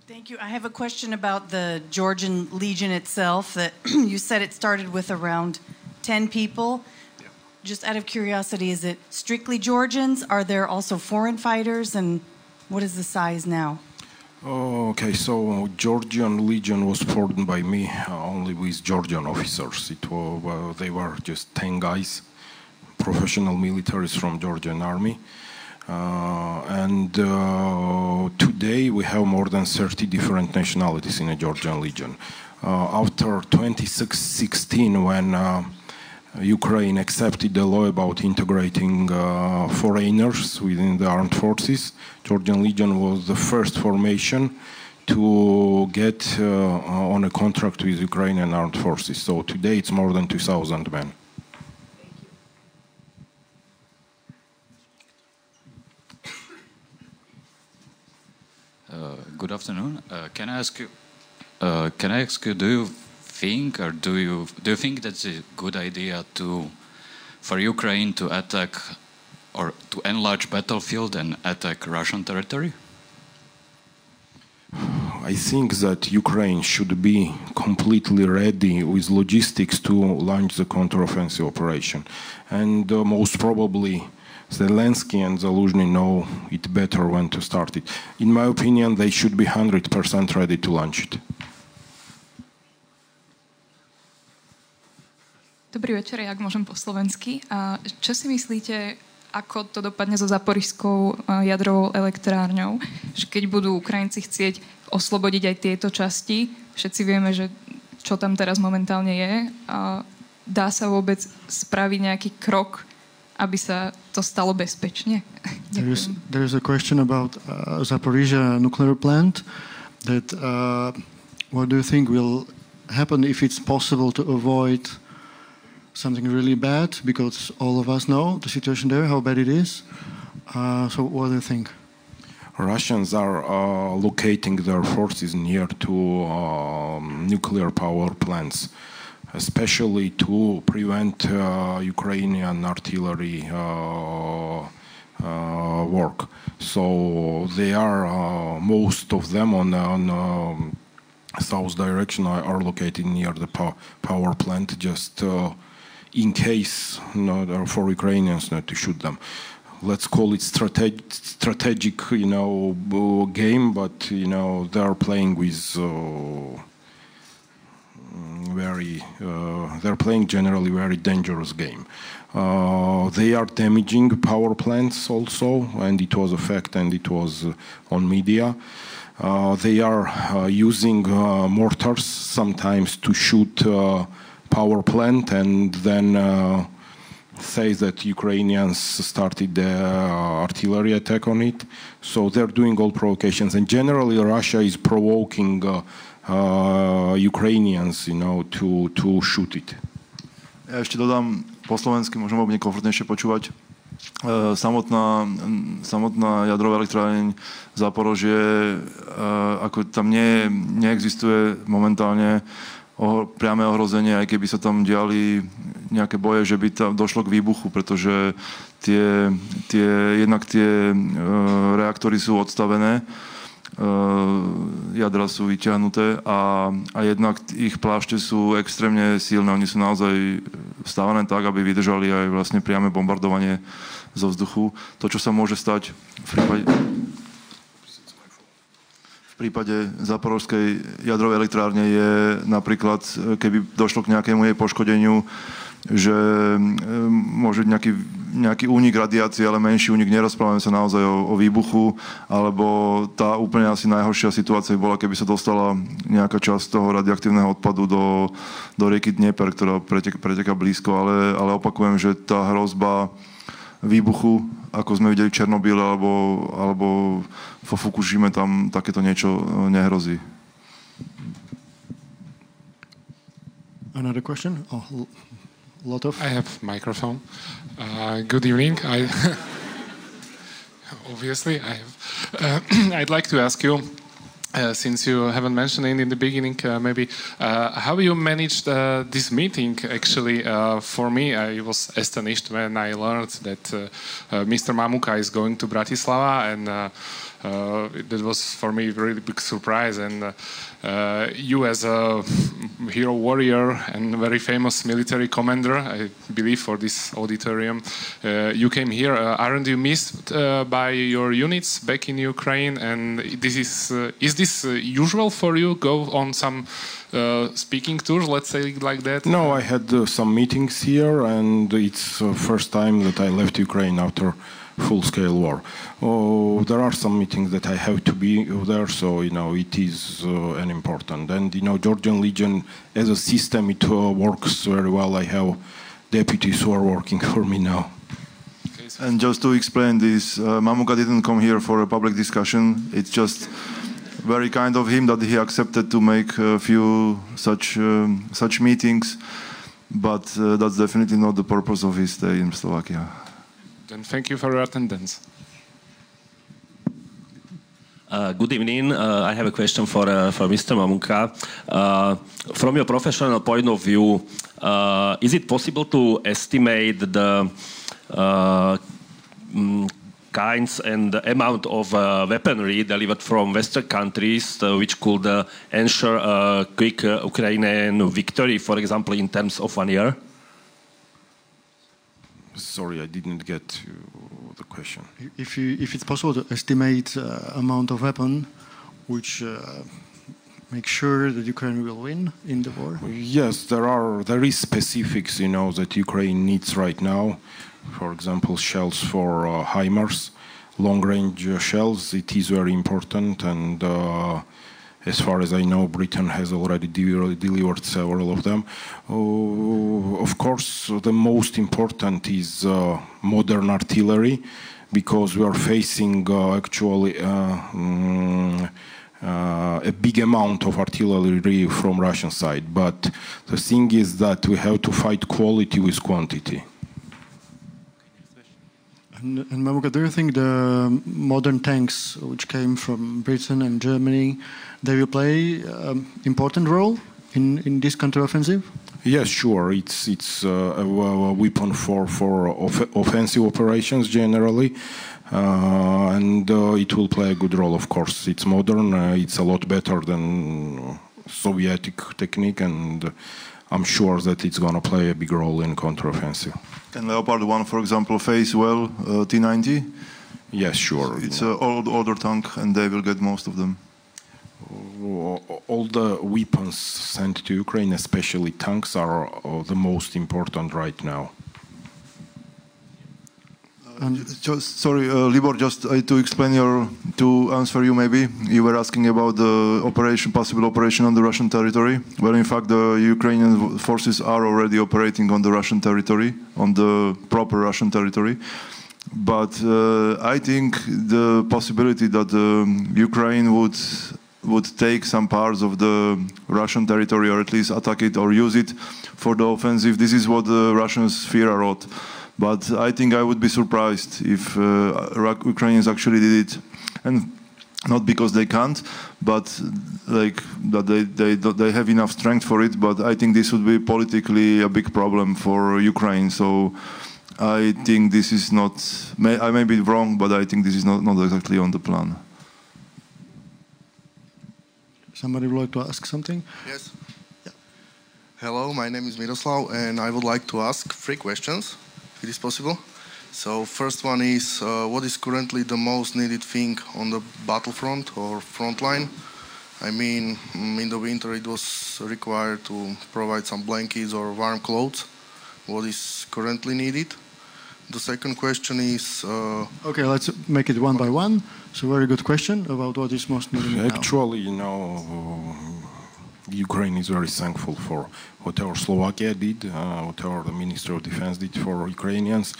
Thank you. I have a question about the Georgian Legion itself. That you said it started with around 10 people. Yeah. Just out of curiosity, is it strictly Georgians? Are there also foreign fighters? And what is the size now? Okay, so Georgian Legion was formed by me uh, only with Georgian officers. It was, uh, they were just 10 guys, professional militaries from Georgian army. Uh, and uh, today we have more than 30 different nationalities in the Georgian Legion. Uh, after 2016, when uh, Ukraine accepted the law about integrating uh, foreigners within the armed forces. Georgian Legion was the first formation to get uh, on a contract with Ukrainian armed forces. So today it's more than 2,000 men. Uh, good afternoon. Uh, can I ask you? Uh, can I ask you? Do you think, or do you do you think that's a good idea to for Ukraine to attack or to enlarge battlefield and attack Russian territory? I think that Ukraine should be completely ready with logistics to launch the counteroffensive operation, and uh, most probably. Zelensky and Zaluzhny know it better when to start it. In my opinion, they should be 100% ready to launch it. Dobrý večer, jak môžem po slovensky. A čo si myslíte, ako to dopadne so zaporišskou jadrovou elektrárňou? Že keď budú Ukrajinci chcieť oslobodiť aj tieto časti, všetci vieme, že čo tam teraz momentálne je, a dá sa vôbec spraviť nejaký krok, aby sa to stalo bezpečne? There is, there is a question about uh, Zaporizhia nuclear plant that uh, what do you think will happen if it's possible to avoid something really bad because all of us know the situation there, how bad it is. Uh, so, what do you think? Russians are uh, locating their forces near to um, nuclear power plants, especially to prevent uh, Ukrainian artillery uh, uh, work. So they are uh, most of them on on. Um, south direction are, located near the pow power plant just in case not, for Ukrainians not to shoot them. Let's call it strategic, strategic, you know, game, but you know they are playing with uh, very, uh, they're playing generally very dangerous game. Uh, they are damaging power plants also, and it was a fact, and it was uh, on media. Uh, they are uh, using mortars sometimes to shoot power plant and then uh, say that Ukrainians started the uh, artillery attack on it. So they're doing all provocations, and generally Russia is provoking uh, uh, Ukrainians, you know, to to shoot it. Ja ešte dodám po slovensky, možno bude komfortnejšie počúvať. Samotná, samotná jadrová elektráreň Zaporožie, e, ako tam nie, neexistuje momentálne priame ohrozenie, aj keby sa tam diali nejaké boje, že by tam došlo k výbuchu, pretože tie, tie, jednak tie e, reaktory sú odstavené, e, jadra sú vyťahnuté a, a jednak ich plášte sú extrémne silné. Oni sú naozaj stávané tak, aby vydržali aj vlastne priame bombardovanie zo vzduchu. To, čo sa môže stať v prípade, prípade Zaporovskej jadrovej elektrárne je napríklad, keby došlo k nejakému jej poškodeniu, že môže nejaký, nejaký únik radiácie, ale menší únik, nerozprávame sa naozaj o, o výbuchu, alebo tá úplne asi najhoršia situácia bola, keby sa dostala nejaká časť toho radioaktívneho odpadu do, do rieky Dnieper, ktorá pretek, preteká blízko, ale, ale opakujem, že tá hrozba výbuchu, ako sme videli v Černobyle alebo, alebo vo Fukushime, tam takéto niečo nehrozí. Another question? Oh, lot of. I have microphone. Uh, good evening. I obviously I have. Uh, I'd like to ask you. Uh, since you haven't mentioned it in the beginning, uh, maybe uh, how you managed uh, this meeting? Actually, for me, I was astonished when I learned that Mr. Mamuka is going to Bratislava, and that was for me a really big surprise. And uh, you, as a hero warrior and very famous military commander, I believe, for this auditorium, uh, you came here. Uh, aren't you missed uh, by your units back in Ukraine? And this is uh, is this uh, usual for you? Go on some speaking tours, let's say like that. No, I had some meetings here, and it's the first time that I left Ukraine after full-scale war. Oh, there are some meetings that I have to be there, so you know it is uh, an important. And you know, Georgian Legion as a system, it uh, works very well. I have deputies who are working for me now. And just to explain this, uh, Mamuka didn't come here for a public discussion. It's just very kind of him that he accepted to make a few such um, such meetings, but uh, that's definitely not the purpose of his stay in Slovakia. Then thank you for your attendance. Uh, good evening. Uh, I have a question for uh, for Mr. Mamuka. Uh, from your professional point of view, uh, is it possible to estimate the uh, mm, kinds and the amount of uh, weaponry delivered from Western countries, uh, which could uh, ensure a quick Ukrainian victory, for example, in terms of one year? Sorry, I didn't get the question. If you, if it's possible to estimate uh, amount of weapon which uh, make sure that Ukraine will win in the war? Yes, there are there is specifics, you know, that Ukraine needs right now. For example, shells for uh, HIMARS, long-range uh, shells. It is very important and uh, as far as I know, Britain has already delivered several of them. Uh, of course, the most important is uh, modern artillery, because we are facing uh, actually um, a big amount of artillery from Russian side. But the thing is that we have to fight quality with quantity. And, Mamuka, do you think the modern tanks which came from Britain and Germany, they will play an um, important role in, in this counteroffensive? Yes, sure. It's it's uh, a, a, weapon for for off offensive operations generally, uh, and uh, it will play a good role. Of course, it's modern. Uh, it's a lot better than Soviet technique, and I'm sure that it's going to play a big role in counteroffensive. Can Leopard 1, for example, face well uh, T90? Yes, sure. It's an old, older tank, and they will get most of them. All the weapons sent to Ukraine, especially tanks, are uh, the most important right now. Just, sorry, uh, Libor, just uh, to explain your, to answer you maybe, you were asking about the operation, possible operation on the Russian territory. Well, in fact, the Ukrainian forces are already operating on the Russian territory, on the proper Russian territory. But uh, I think the possibility that um, Ukraine would would take some parts of the Russian territory, or at least attack it or use it for the offensive. This is what the Russians fear a lot. But I think I would be surprised if uh, Ukrainians actually did it, and not because they can't, but like that they, they they have enough strength for it. But I think this would be politically a big problem for Ukraine. So I think this is not. May, I may be wrong, but I think this is not not exactly on the plan. Somebody would like to ask something? Yes. Yeah. Hello, my name is Miroslav, and I would like to ask three questions it is possible. So first one is uh, what is currently the most needed thing on the battlefront or front line I mean, mm, in the winter it was required to provide some blankets or warm clothes. What is currently needed? The second question is. Uh, okay, let's make it one by one. It's a very good question about what is most needed. Actually, you know, Ukraine is very thankful for whatever Slovakia did, uh, whatever the Minister of Defense did for Ukrainians.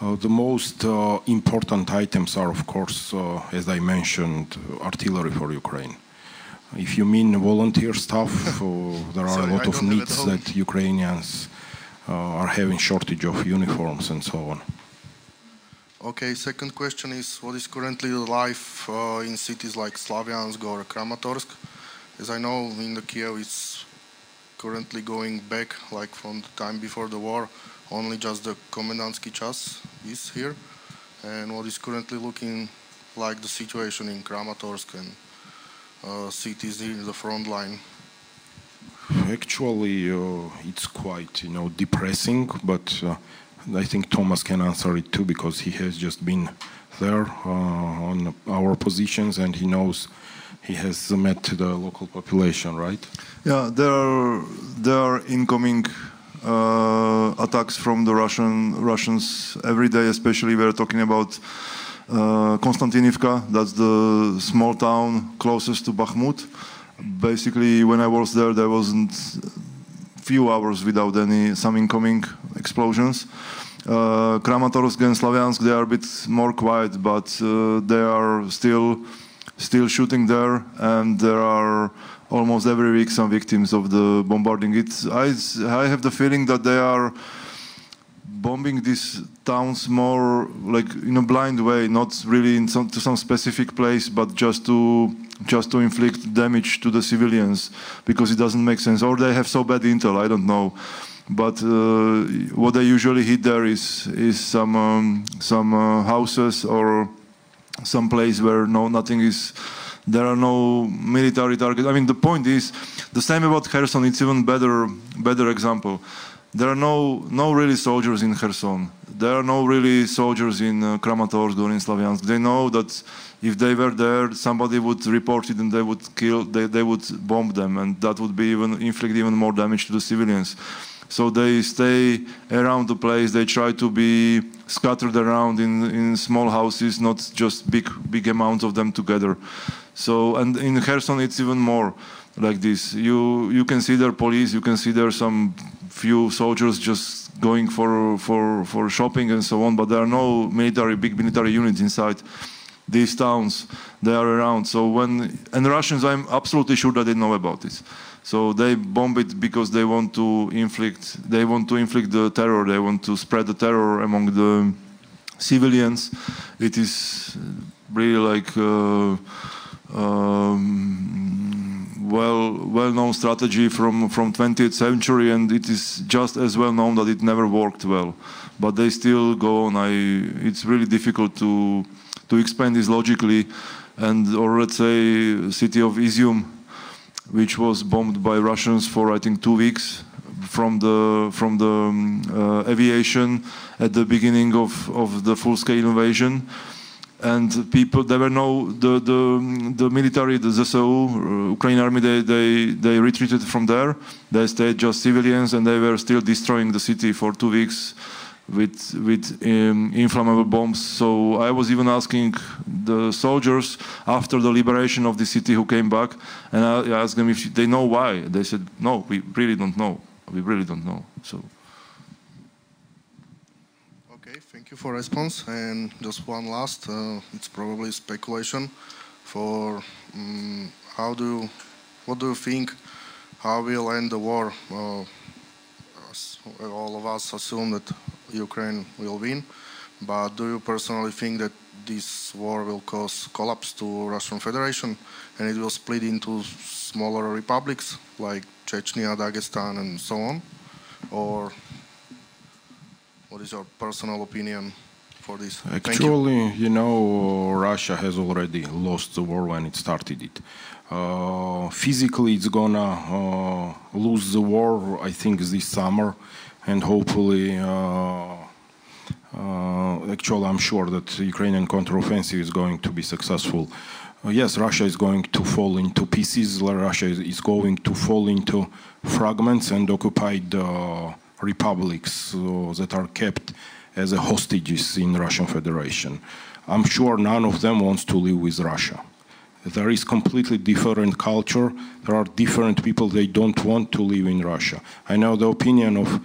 Uh, the most uh, important items are, of course, uh, as I mentioned, artillery for Ukraine. If you mean volunteer stuff, uh, there are Sorry, a lot I of don't have it needs that Ukrainians uh, are having shortage of uniforms and so on. Okay, second question is what is currently the life uh, in cities like Slavyansk or Kramatorsk? As I know, in the Kiev it's currently going back like from the time before the war. Only just the Komendansky Chas is here. And what is currently looking like the situation in Kramatorsk and uh, cities in the front line? Actually, uh, it's quite you know depressing, but uh, I think Tomáš can answer it too because he has just been there uh, on our positions and he knows he has met to the local population, right? Yeah, there are there are incoming uh, attacks from the Russian Russians every day. Especially we're talking about uh, Konstantinivka. That's the small town closest to Bakhmut. Basically, when I was there, there wasn't few hours without any some incoming explosions. Uh, Kramatorsk and Slavyansk they are a bit more quiet, but uh, they are still still shooting there, and there are almost every week some victims of the bombarding. It's I I have the feeling that they are bombing these towns more like in a blind way, not really in some to some specific place, but just to just to inflict damage to the civilians because it doesn't make sense. Or they have so bad intel, I don't know. But uh, what they usually hit there is is some um, some uh, houses or some place where no nothing is there are no military targets. I mean, the point is the same about Kherson. It's even better better example. There are no no really soldiers in Kherson. There are no really soldiers in uh, Kramatorsk or in Slavyansk. They know that if they were there, somebody would report it and they would kill. They, they would bomb them, and that would be even inflict even more damage to the civilians. So they stay around the place. They try to be scattered around in, in small houses, not just big big amounts of them together. So and in Kherson it's even more like this. You you can see there police, you can see there some few soldiers just going for for for shopping and so on, but there are no military big military units inside these towns. They are around. So when and Russians, I'm absolutely sure that they know about this. So they bomb it because they want to inflict they want to inflict the terror. They want to spread the terror among the civilians. It is really like. Uh, um, well well known strategy from from 20th century and it is just as well known that it never worked well but they still go on i it's really difficult to to explain this logically and or let's say city of izium which was bombed by russians for i think 2 weeks from the from the um, uh, aviation at the beginning of of the full scale invasion. And people there were no the the, the military the ZSU uh, Ukrainian army they, they they retreated from there. They stayed just civilians and they were still destroying the city for two weeks with with um, inflammable bombs so I was even asking the soldiers after the liberation of the city who came back and I asked them if they know why they said no we really don't know we really don't know so Okay, thank you for response. And just one last, uh, it's probably speculation for um, how do what do you think, how will end the war? Uh, all of us assume that Ukraine will win, but do you personally think that this war will cause collapse to Russian Federation and it will split into smaller republics like Chechnya, Dagestan, and so on, or what is your personal opinion for this? Thank you. Actually, you. know, Russia has already lost the war when it started it. Uh, physically, it's gonna uh, lose the war, I think, this summer, and hopefully, uh, uh actually, I'm sure that Ukrainian counteroffensive is going to be successful. uh, yes, Russia is going to fall into pieces. Russia is, going to fall into fragments and occupied republics that are kept as hostages in Russian Federation. I'm sure none of them wants to live with Russia. There is completely different culture. There are different people. They don't want to live in Russia. I know the opinion of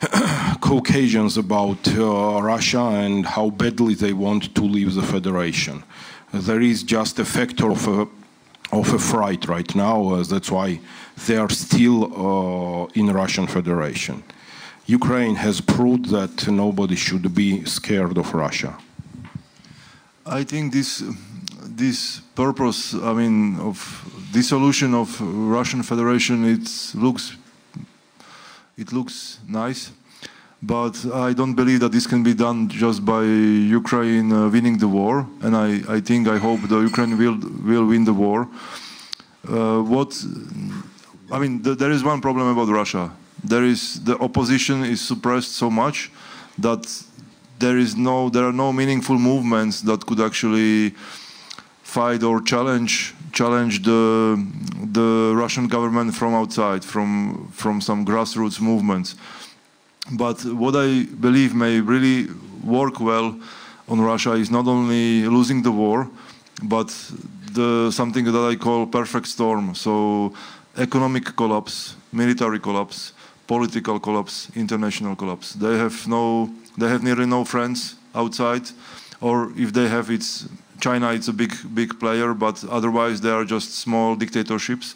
Caucasians about uh, Russia and how badly they want to leave the federation. There is just a factor of a, of a fright right now. Uh, that's why they are still uh, in Russian Federation. Ukraine has proved that nobody should be scared of Russia. I think this this purpose, I mean, of dissolution of Russian Federation, it looks it looks nice, but I don't believe that this can be done just by Ukraine uh, winning the war. And I, I think I hope the Ukraine will will win the war. Uh, what I mean, th there is one problem about Russia. There is the opposition is suppressed so much that there is no there are no meaningful movements that could actually fight or challenge challenge the the Russian government from outside, from from some grassroots movements. But what I believe may really work well on Russia is not only losing the war, but the something that I call perfect storm. So economic collapse, military collapse, political collapse, international collapse. They have no, they have nearly no friends outside, or if they have, it's China. is a big, big player, but otherwise they are just small dictatorships.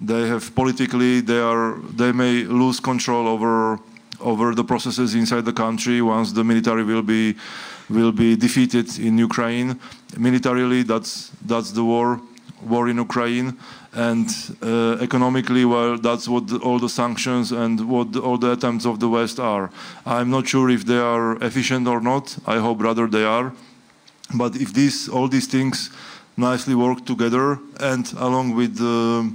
They have politically, they are, they may lose control over over the processes inside the country once the military will be will be defeated in Ukraine. Militarily, that's that's the war war in Ukraine, and uh, economically, well, that's what the, all the sanctions and what the, all the attempts of the West are. I'm not sure if they are efficient or not. I hope rather they are. But if these all these things nicely work together, and along with the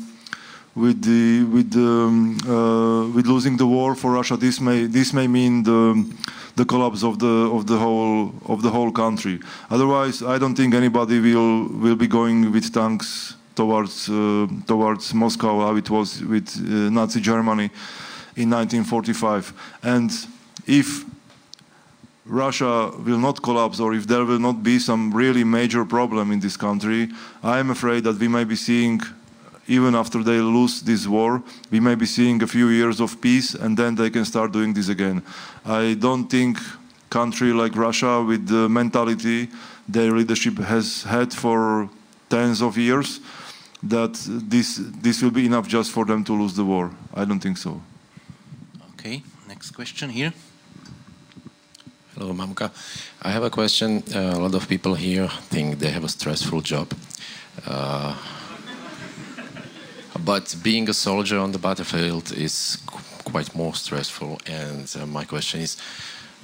with the with the, um, uh, with losing the war for Russia, this may this may mean the the collapse of the of the whole of the whole country. Otherwise, I don't think anybody will will be going with tanks towards uh, towards Moscow how it was with uh, Nazi Germany in 1945. And if Russia will not collapse or if there will not be some really major problem in this country, I am afraid that we may be seeing even after they lose this war, we may be seeing a few years of peace and then they can start doing this again. I don't think country like Russia with the mentality their leadership has had for tens of years that this this will be enough just for them to lose the war. I don't think so. Okay, next question here. Hello, Mamuka. I have a question. Uh, a lot of people here think they have a stressful job. Uh, but being a soldier on the battlefield is quite more stressful. And uh, my question is,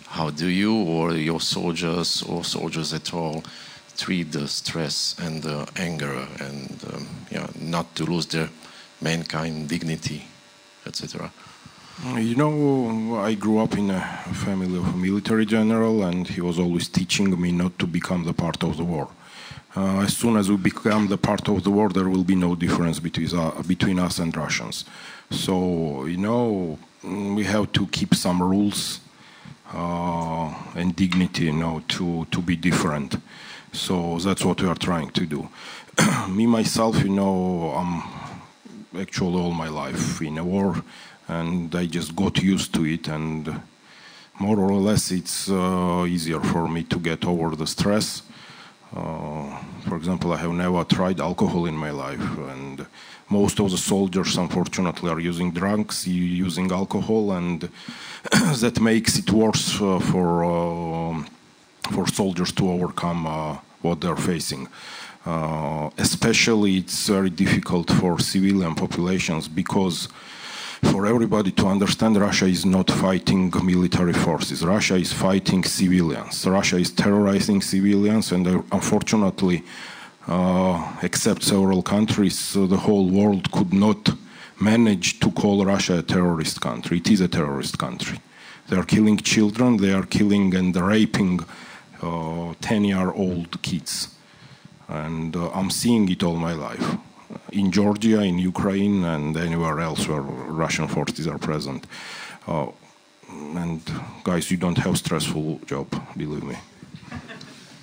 how do you or your soldiers or soldiers at all treat the stress and the anger and um, yeah, not to lose their mankind dignity, etc. You know, I grew up in a family of a military general, and he was always teaching me not to become the part of the war. Uh, as soon as we become the part of the war, there will be no difference between, uh, between us and Russians. So, you know, we have to keep some rules uh, and dignity, you know, to, to be different. So that's what we are trying to do. Me, myself, you know, I'm actually all my life in a war, and I just got used to it, and more or less it's uh, easier for me to get over the stress uh, for example, I have never tried alcohol in my life, and most of the soldiers, unfortunately, are using drugs, using alcohol, and that makes it worse uh, for uh, for soldiers to overcome uh, what they're facing. Uh, especially, it's very difficult for civilian populations because for everybody to understand Russia is not fighting military forces. Russia is fighting civilians. Russia is terrorizing civilians, and uh, unfortunately, uh, except several countries, the whole world could not manage to call Russia a terrorist country. It is a terrorist country. They are killing children, they are killing and raping 10 uh, year old kids. and uh, I'm seeing it all my life in Georgia, in Ukraine, and anywhere else where Russian forces are present. Uh, and guys, you don't have stressful job, believe me.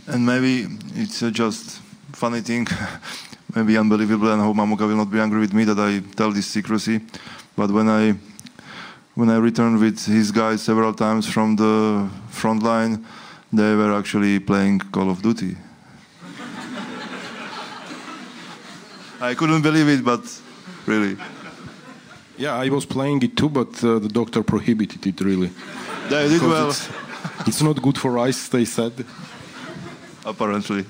And maybe it's uh, just funny thing, maybe unbelievable, and I hope Mamuka will not be angry with me that I tell this secrecy. But when I when I returned with his guys several times from the front line, they were actually playing Call of Duty. I couldn't believe it, but really. Yeah, I was playing it too, but uh, the doctor prohibited it really. They did well. It's, it's not good for eyes, they said. Apparently.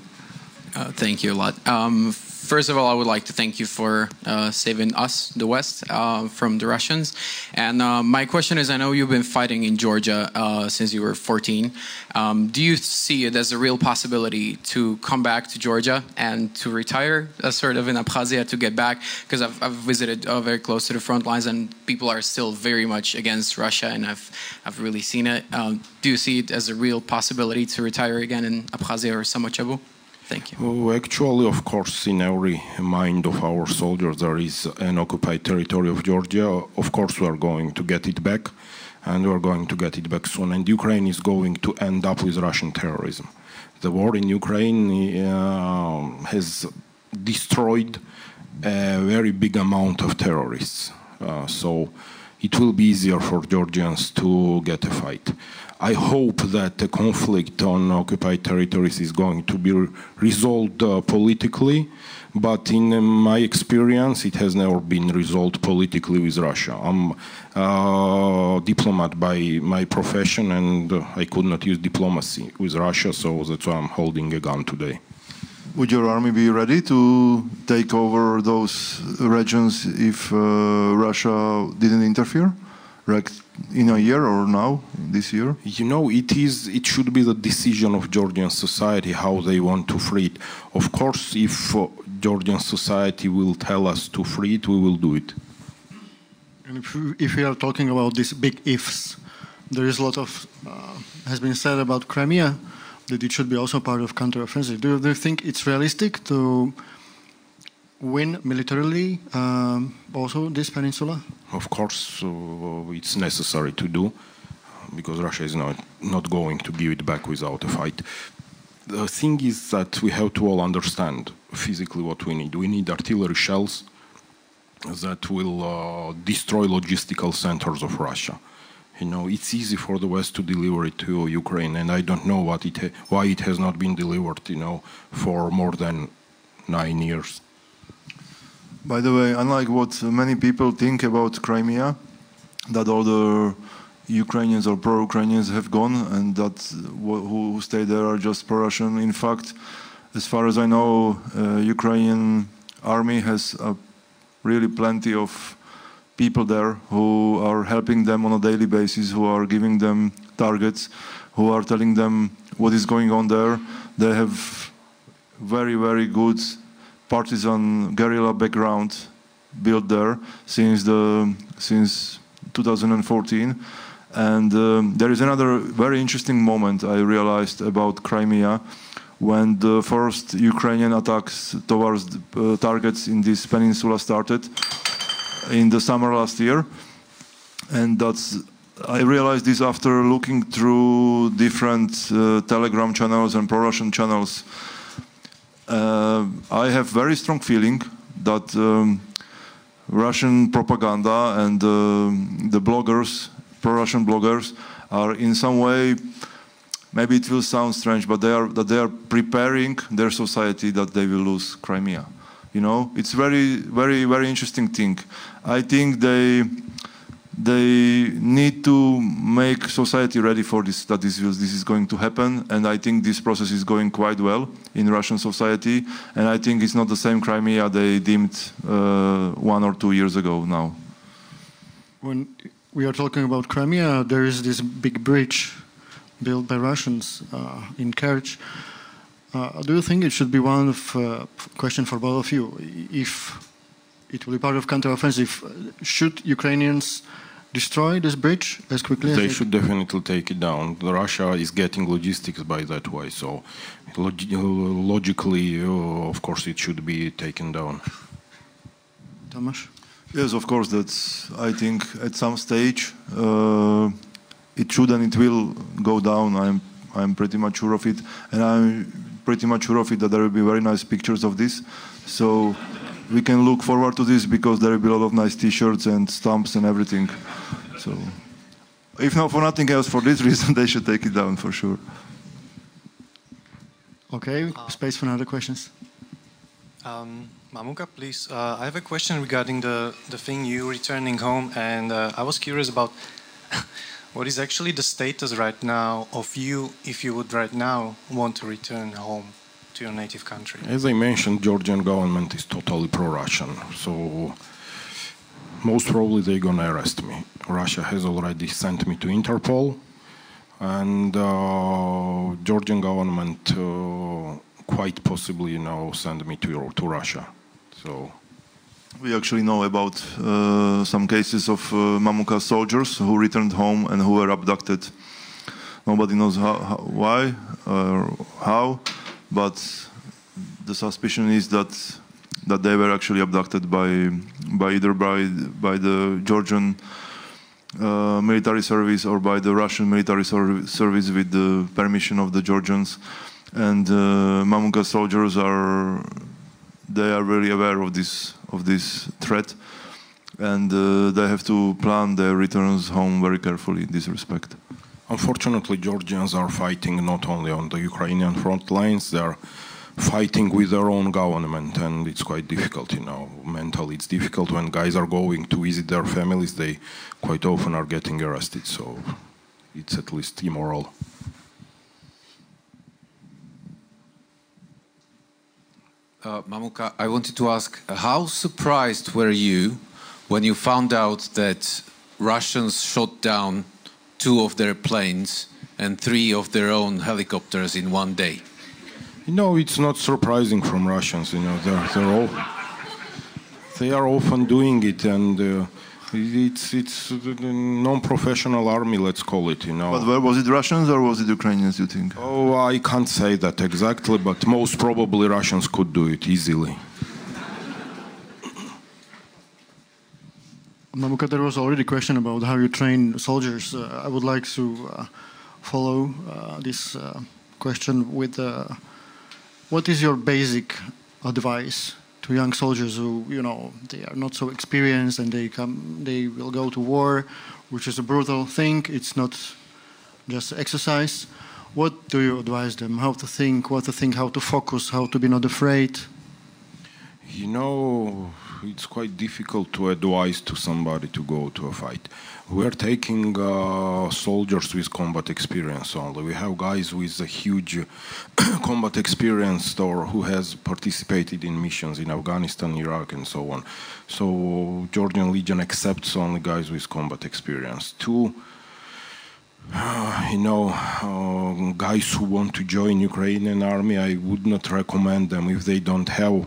Uh, thank you a lot. Um, first of all, I would like to thank you for uh, saving us, the West, uh, from the Russians. And uh, my question is I know you've been fighting in Georgia uh, since you were 14. Um, do you see it as a real possibility to come back to Georgia and to retire, uh, sort of in Abkhazia, to get back? Because I've, I've visited uh, very close to the front lines and people are still very much against Russia, and I've, I've really seen it. Um, do you see it as a real possibility to retire again in Abkhazia or Samachablo? Thank you. Oh, actually, of course, in every mind of our soldiers, there is an occupied territory of Georgia. Of course, we are going to get it back, and we are going to get it back soon. And Ukraine is going to end up with Russian terrorism. The war in Ukraine uh, has destroyed a very big amount of terrorists. Uh, so it will be easier for Georgians to get a fight. I hope that the conflict on occupied territories is going to be re- resolved uh, politically, but in uh, my experience, it has never been resolved politically with Russia. I'm a diplomat by my profession, and uh, I could not use diplomacy with Russia, so that's why I'm holding a gun today. Would your army be ready to take over those regions if uh, Russia didn't interfere? Like in a year or now, this year? You know, it is. It should be the decision of Georgian society how they want to free it. Of course, if uh, Georgian society will tell us to free it, we will do it. And if we, if we are talking about these big ifs, there is a lot of uh, has been said about Crimea that it should be also part of counteroffensive. Do you, do you think it's realistic to win militarily um, also this peninsula? Of course, uh, it's necessary to do because Russia is not not going to give it back without a fight. The thing is that we have to all understand physically what we need. We need artillery shells that will uh, destroy logistical centers of Russia. You know, it's easy for the West to deliver it to Ukraine, and I don't know what it why it has not been delivered. You know, for more than nine years. By the way, unlike what many people think about Crimea, that all the Ukrainians or pro-Ukrainians have gone and that who stay there are just pro-Russian. In fact, as far as I know, uh, Ukrainian army has uh, really plenty of people there who are helping them on a daily basis, who are giving them targets, who are telling them what is going on there. They have very, very good partisan guerrilla background built there since the since 2014. And um, there is another very interesting moment I realized about Crimea when the first Ukrainian attacks towards uh, targets in this peninsula started in the summer last year. And that's I realized this after looking through different uh, Telegram channels and pro-Russian channels. Uh, I have very strong feeling that um, Russian propaganda and uh, the bloggers, pro-Russian bloggers, are in some way. Maybe it will sound strange, but they are that they are preparing their society that they will lose Crimea. You know, it's very, very, very interesting thing. I think they they need to make society ready for this that this is, this is going to happen and i think this process is going quite well in russian society and i think it's not the same crimea they deemed uh, one or two years ago now When we are talking about Crimea, there is this big bridge built by Russians uh, in Kerch. Uh, do you think it should be one of uh, question for both of you? If it will be part of counteroffensive, should Ukrainians destroy this bridge as quickly as They they should definitely take it down. Russia is getting logistics by that way, so log- logically, uh, of course, it should be taken down. Tomáš? Yes, of course. That's. I think at some stage uh, it should and it will go down. I'm. I'm pretty much sure of it, and I'm pretty much sure of it that there will be very nice pictures of this. So we can look forward to this because there will be a lot of nice T-shirts and stamps and everything. So, if not for nothing else, for this reason, they should take it down for sure. Okay, space for other questions. Um, Mamuka, please. Uh, I have a question regarding the, the thing you returning home, and uh, I was curious about what is actually the status right now of you if you would right now want to return home to your native country. As I mentioned, Georgian government is totally pro-Russian, so most probably they're gonna arrest me. Russia has already sent me to Interpol, and uh, Georgian government uh, quite possibly, you know, send me to to Russia. So We actually know about uh, some cases of uh, Mamuka soldiers who returned home and who were abducted. Nobody knows how, how, why or how, but the suspicion is that that they were actually abducted by by either by by the Georgian uh, military service or by the Russian military ser- service with the permission of the Georgians. And uh, soldiers are they are very aware of this of this threat, and uh, they have to plan their returns home very carefully in this respect. Unfortunately, Georgians are fighting not only on the Ukrainian front lines, they are fighting with their own government, and it's quite difficult, you know. Mentally, it's difficult when guys are going to visit their families, they quite often are getting arrested, so it's at least immoral. Uh, Mamuka, I wanted to ask, how surprised were you when you found out that Russians shot down two of their planes and three of their own helicopters in one day? You know, it's not surprising from Russians. You know, they're they're all they are often doing it, and uh, it's it's a non-professional army, let's call it. You know. But where was it Russians or was it Ukrainians? You think? Oh, I can't say that exactly, but most probably Russians could do it easily. Mamuka, there was already a question about how you train soldiers. Uh, I would like to uh, follow uh, this uh, question with uh, what is your basic advice to young soldiers who, you know, they are not so experienced and they come, they will go to war, which is a brutal thing. It's not just exercise. What do you advise them? How to think, what to think, how to focus, how to be not afraid? You know, it's quite difficult to advise to somebody to go to a fight. We're taking uh, soldiers with combat experience only. We have guys with a huge combat experience or who has participated in missions in Afghanistan, Iraq, and so on. So Georgian Legion accepts only guys with combat experience. Two, uh, you know, uh, guys who want to join Ukrainian army, I would not recommend them if they don't have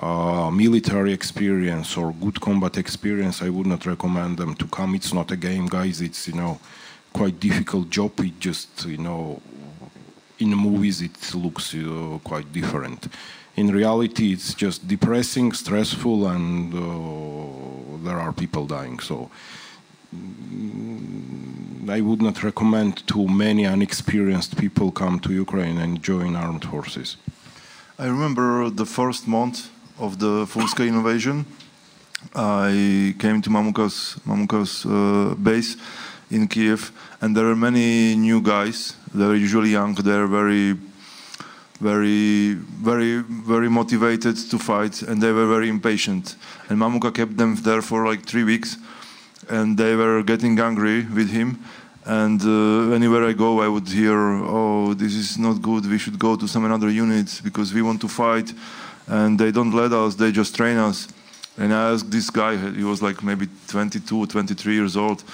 uh, military experience or good combat experience, I would not recommend them to come. It's not a game, guys. It's you know quite difficult job. It just you know in movies it looks uh, quite different. In reality, it's just depressing, stressful, and uh, there are people dying. So. mm, I would not recommend to many unexperienced people come to Ukraine and join armed forces. I remember the first month of the full-scale invasion. I came to Mamuka's, Mamuka's uh, base in Kiev, and there are many new guys. They're usually young. They're very, very, very, very motivated to fight, and they were very impatient. And Mamuka kept them there for like three weeks, and they were getting angry with him. And uh, anywhere I go, I would hear, "Oh, this is not good. We should go to some another unit because we want to fight." And they don't let us. They just train us. And I asked this guy. He was like maybe 22, 23 years old.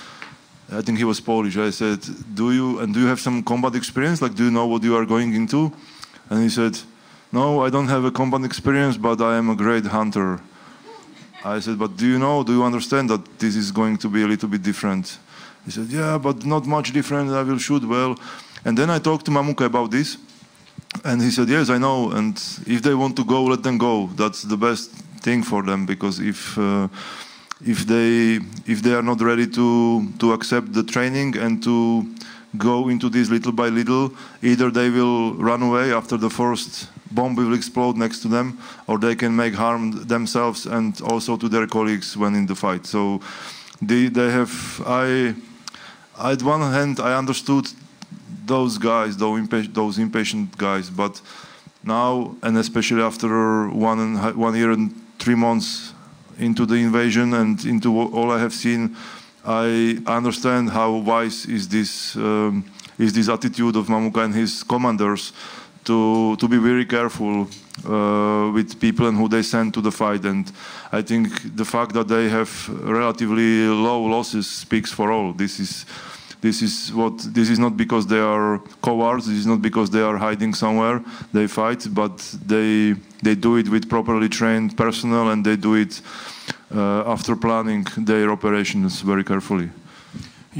I think he was Polish. I said, "Do you and do you have some combat experience? Like, do you know what you are going into?" And he said, "No, I don't have a combat experience, but I am a great hunter. I said, but do you know, do you understand that this is going to be a little bit different? He said, yeah, but not much different. I will shoot well. And then I talked to Mamuka about this. And he said, yes, I know. And if they want to go, let them go. That's the best thing for them because if, uh, if, they, if they are not ready to, to accept the training and to go into this little by little, either they will run away after the first bomb will explode next to them, or they can make harm themselves and also to their colleagues when in the fight. So they, they have, I, at one hand, I understood those guys, those, impa- those impatient guys, but now, and especially after one, and, one year and three months into the invasion and into all I have seen, I understand how wise is this um, is this attitude of Mamuka and his commanders to to be very careful uh, with people and who they send to the fight. And I think the fact that they have relatively low losses speaks for all. This is this is what this is not because they are cowards. This is not because they are hiding somewhere. They fight, but they they do it with properly trained personnel and they do it uh, after planning their operations very carefully.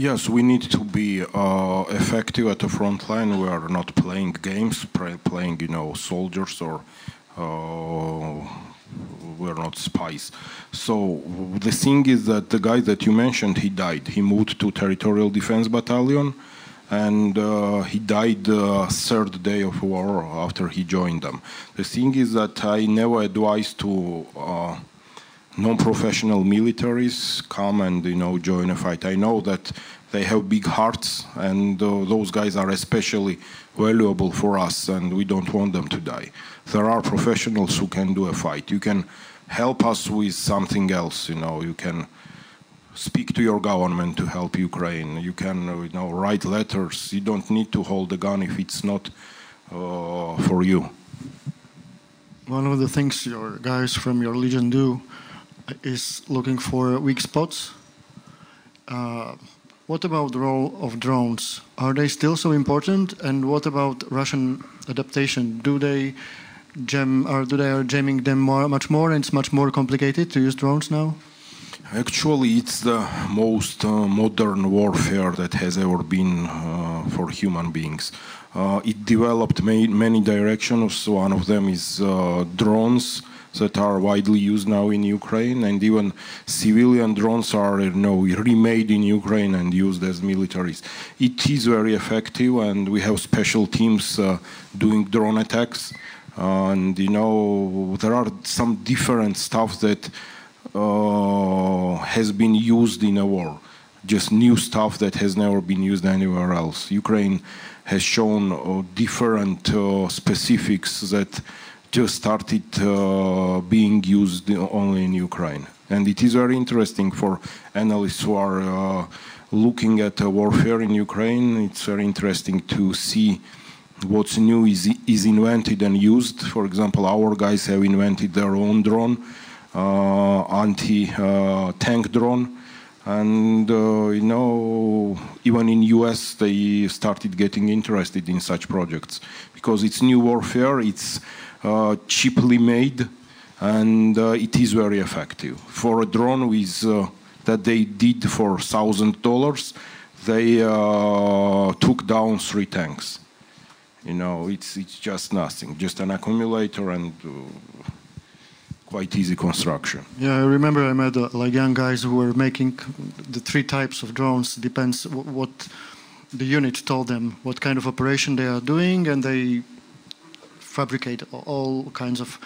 Yes, we need to be uh, effective at the front line. We are not playing games, playing, you know, soldiers or uh, we're not spies. So the thing is that the guy that you mentioned, he died. He moved to Territorial Defense Battalion, and uh, he died the third day of war after he joined them. The thing is that I never advise to uh, non-professional militaries come and you know join a fight. I know that they have big hearts, and uh, those guys are especially valuable for us, and we don't want them to die. There are professionals who can do a fight. You can help us with something else. You know, you can speak to your government to help Ukraine. You can you know write letters. You don't need to hold a gun if it's not uh, for you. One of the things your guys from your legion do is looking for weak spots. Uh, what about the role of drones? Are they still so important? And what about Russian adaptation? Do they jam or do they are jamming them more, much more, and it's much more complicated to use drones now? Actually, it's the most uh, modern warfare that has ever been uh, for human beings. Uh, it developed many, many directions. One of them is uh, drones that are widely used now in Ukraine, and even civilian drones are you know, remade in Ukraine and used as militaries. It is very effective, and we have special teams uh, doing drone attacks. And you know there are some different stuff that uh, has been used in a war, just new stuff that has never been used anywhere else. Ukraine has shown uh, different uh, specifics that just started uh, being used only in Ukraine. And it is very interesting for analysts who are uh, looking at warfare in Ukraine. It's very interesting to see what's new is, is invented and used. For example, our guys have invented their own drone, uh, anti-tank uh, drone. And, uh, you know, even in US, they started getting interested in such projects because it's new warfare, it's uh, cheaply made, and it is very effective. For a drone with that they did for thousand dollars, they took down three tanks. You know, it's it's just nothing, just an accumulator and quite easy construction. Yeah, I remember I met uh, like young guys who were making the three types of drones. Depends what the unit told them, what kind of operation they are doing, and they fabricate all kinds of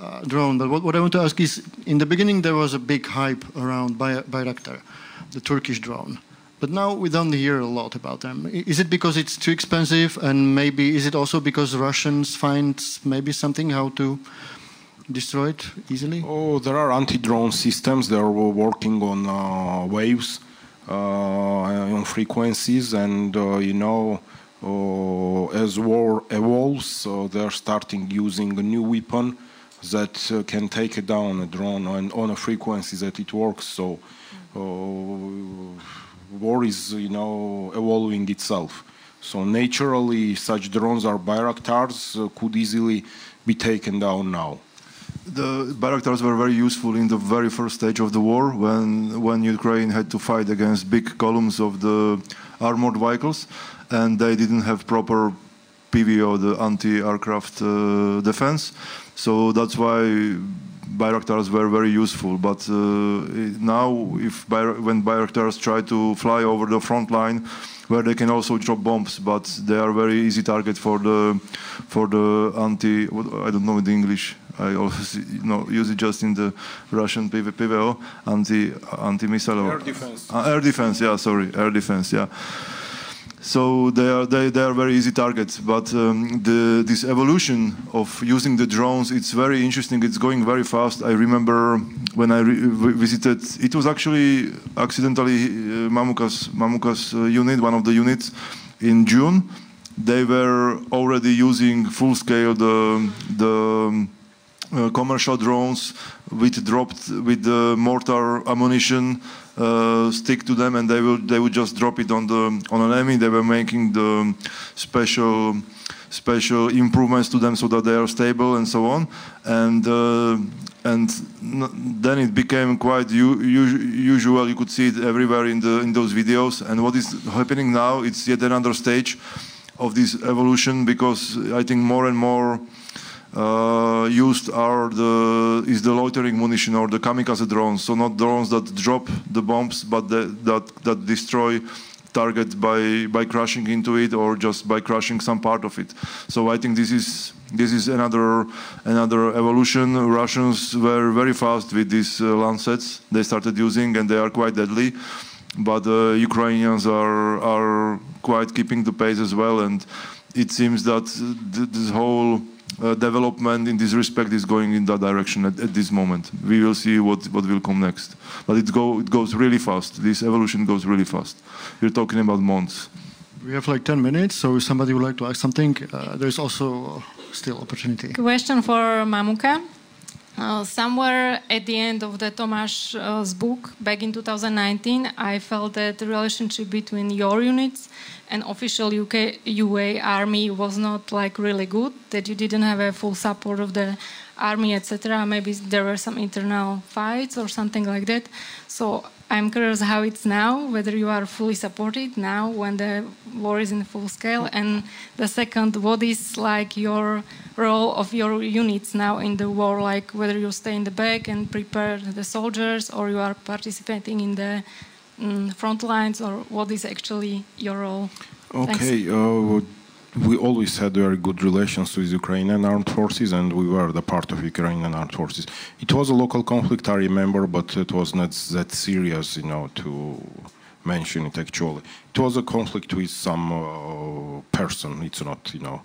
uh, drone. But what, what, I want to ask is, in the beginning there was a big hype around Bay Bayraktar, the Turkish drone. But now we don't hear a lot about them. Is it because it's too expensive, and maybe is it also because Russians find maybe something how to destroy it easily? Oh, there are anti-drone systems. They are working on uh, waves, uh, on frequencies, and uh, you know uh, as war evolves, they're starting using a new weapon that uh, can take down a drone on, on a frequency that it works. So uh, war is, you know, evolving itself. So naturally, such drones or Bayraktars uh, could easily be taken down now. the Bayraktars were very useful in the very first stage of the war when when Ukraine had to fight against big columns of the armored vehicles, and they didn't have proper PVO, the anti-aircraft uh, defense. So that's why Bayraktars were very useful. But uh, now, if when Bayraktars try to fly over the front line, where they can also drop bombs, but they are very easy target for the for the anti. I don't know in English. I always you know, use it just in the Russian PV, PVO anti anti missile. Air defense. Uh, air defense. Yeah, sorry, air defense. Yeah. So they are they, they are very easy targets, but um, the this evolution of using the drones it's very interesting. It's going very fast. I remember when I visited. It was actually accidentally uh, Mamuka's Mamuka's uh, unit, one of the units, in June. They were already using full scale the the. Um, uh, commercial drones with dropped with the mortar ammunition uh, stick to them and they will they would just drop it on the on an enemy they were making the special special improvements to them so that they are stable and so on. And uh, and then it became quite usual. You could see it everywhere in the in those videos. And what is happening now it's yet another stage of this evolution because i think more and more uh, used are the is the loitering munition or the kamikaze drones. So not drones that drop the bombs, but the, that that destroy target by by crashing into it or just by crushing some part of it. So I think this is this is another another evolution. Russians were very fast with these uh, Lancets they started using, and they are quite deadly. But uh, Ukrainians are are quite keeping the pace as well, and it seems that th this whole uh, development in this respect is going in that direction at, at, this moment. We will see what, what will come next. But it, go, it goes really fast. This evolution goes really fast. We're talking about months. We have like 10 minutes, so if somebody would like to ask something, uh, there's also still opportunity. Question for Mamuka. Uh, somewhere at the end of the Tomáš's uh, book back in 2019, I felt that the relationship between your units and official UK UA army was not like really good. That you didn't have a full support of the army, etc. Maybe there were some internal fights or something like that. So I'm curious how it's now, whether you are fully supported now when the war is in full scale, and the second, what is like your role of your units now in the war, like whether you stay in the back and prepare the soldiers, or you are participating in the um, front lines, or what is actually your role? Okay, uh, we always had very good relations with Ukrainian armed forces, and we were the part of Ukrainian armed forces. It was a local conflict, I remember, but it was not that serious, you know, to mention it actually. It was a conflict with some uh, person. It's not, you know.